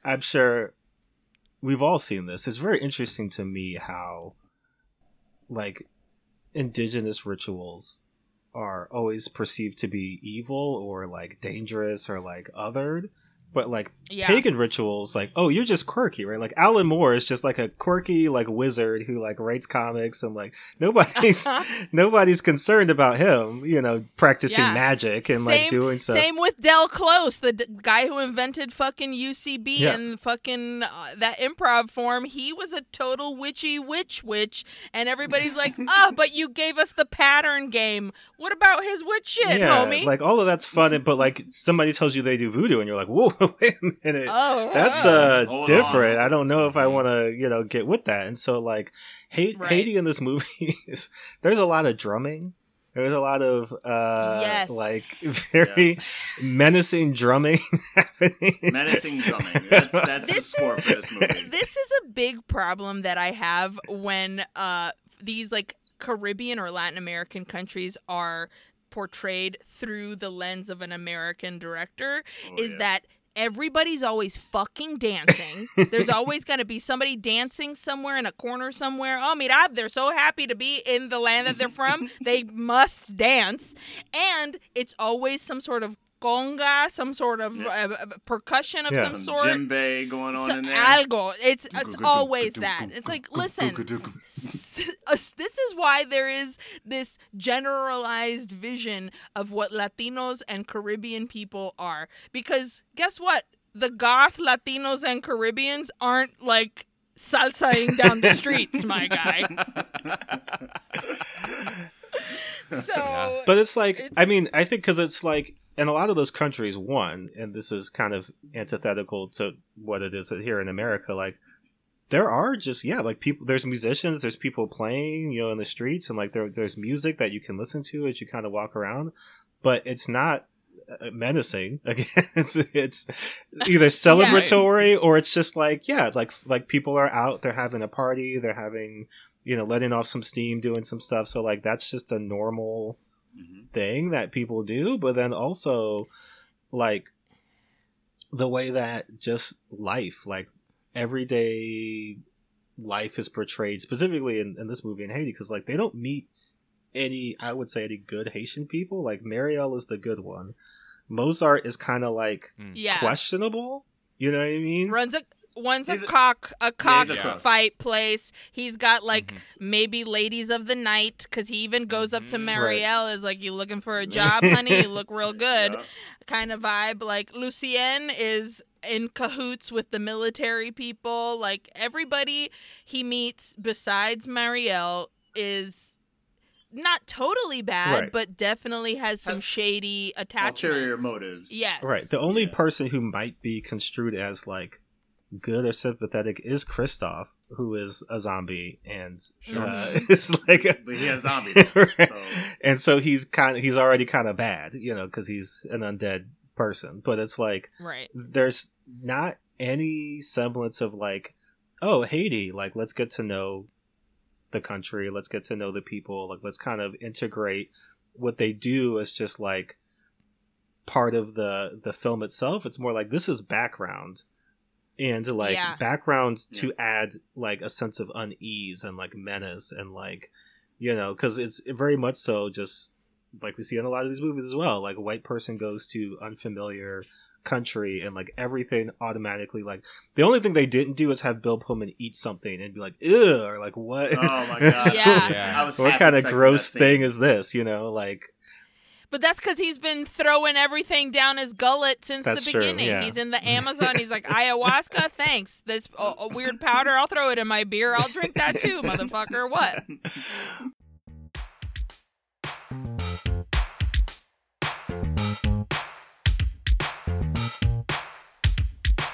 I'm sure we've all seen this. It's very interesting to me how, like, indigenous rituals are always perceived to be evil or like dangerous or like othered. But like Yeah. pagan rituals, like, oh, you're just quirky, right? Like Alan Moore is just like a quirky like wizard who like writes comics and like nobody's nobody's concerned about him, you know, practicing Yeah. magic and like Same- doing stuff. Same with Del Close, the d- guy who invented fucking UCB Yeah. and fucking uh, that improv form. He was a total witchy witch witch, and everybody's like, "Ah, but you gave us the pattern game. What about his witch shit, yeah, homie?" like all of that's fun, but like somebody tells you they do voodoo, and you're like, whoa, wait a minute, oh, that's uh, Hold different. on. I don't know if I want to, you know, get with that. And so like, hate Right. Haiti in this movie is there's a lot of drumming. There's a lot of uh Yes. like very menacing drumming happening. Menacing drumming. That's, that's the This score is- for this movie. this is a big problem that I have when uh these like Caribbean or Latin American countries are portrayed through the lens of an American director Oh, is yeah. that everybody's always fucking dancing. There's always going to be somebody dancing somewhere in a corner somewhere. Oh, mira, they're so happy to be in the land that they're from. they must dance. And it's always some sort of conga, some sort of Yeah. uh, uh, percussion of Yeah. some, Some sort. djembe going on So- in there. algo. It's it's always that. It's like, listen, s- us- this is why there is this generalized vision of what Latinos and Caribbean people are. Because guess what? The goth Latinos and Caribbeans aren't like salsaing down the streets, my guy. So But it's like, I mean, I think because it's like in a lot of those countries, one, and this is kind of antithetical to what it is here in America, like there are just yeah, like people. There's musicians, there's people playing, you know, in the streets, and like there, there's music that you can listen to as you kind of walk around, but it's not uh, menacing. Again, it's it's either celebratory or it's just like yeah, like like people are out, they're having a party, they're having you know letting off some steam, doing some stuff. So like that's just a normal Mhm. thing that people do, but then also like the way that just life, like everyday life is portrayed specifically in, in this movie in Haiti because like they don't meet any I would say any good Haitian people. Like Marielle is the good one. Mozart is kind of like yeah, questionable. You know what I mean? runs a one's a a- cock a cock he's a fight place. He's got like Mhm. maybe ladies of the night because he even goes up to Mhm. Marielle is like, "You looking for a job, honey? You look real good." Yeah. kind of vibe. Like Lucien is in cahoots with the military people. Like everybody he meets besides Marielle is not totally bad, Right. but definitely has some Has shady attachments. Ulterior motives. Yes. Right. The only Yeah. person who might be construed as like good or sympathetic is Christophe, who is a zombie and Sure. uh, is like a, But he has zombies. though, Right. so- and so he's kind of he's already kind of bad, you know, because he's an undead person. But it's like Right. there's not any semblance of like, oh Haiti, like let's get to know the country, let's get to know the people, like let's kind of integrate what they do as just like part of the the film itself. It's more like this is background. And like Yeah. background to add like a sense of unease and like menace and like you know because it's very much so just like we see in a lot of these movies as well like a white person goes to unfamiliar country and like everything automatically like the only thing they didn't do is have Bill Pullman eat something and be like ew or like what Oh my god! Yeah. Yeah. I was what kind of gross thing is this you know like But that's because he's been throwing everything down his gullet since That's the true, beginning. yeah. He's in the Amazon. He's like ayahuasca. Thanks. This uh, weird powder. I'll throw it in my beer. I'll drink that too, motherfucker. What?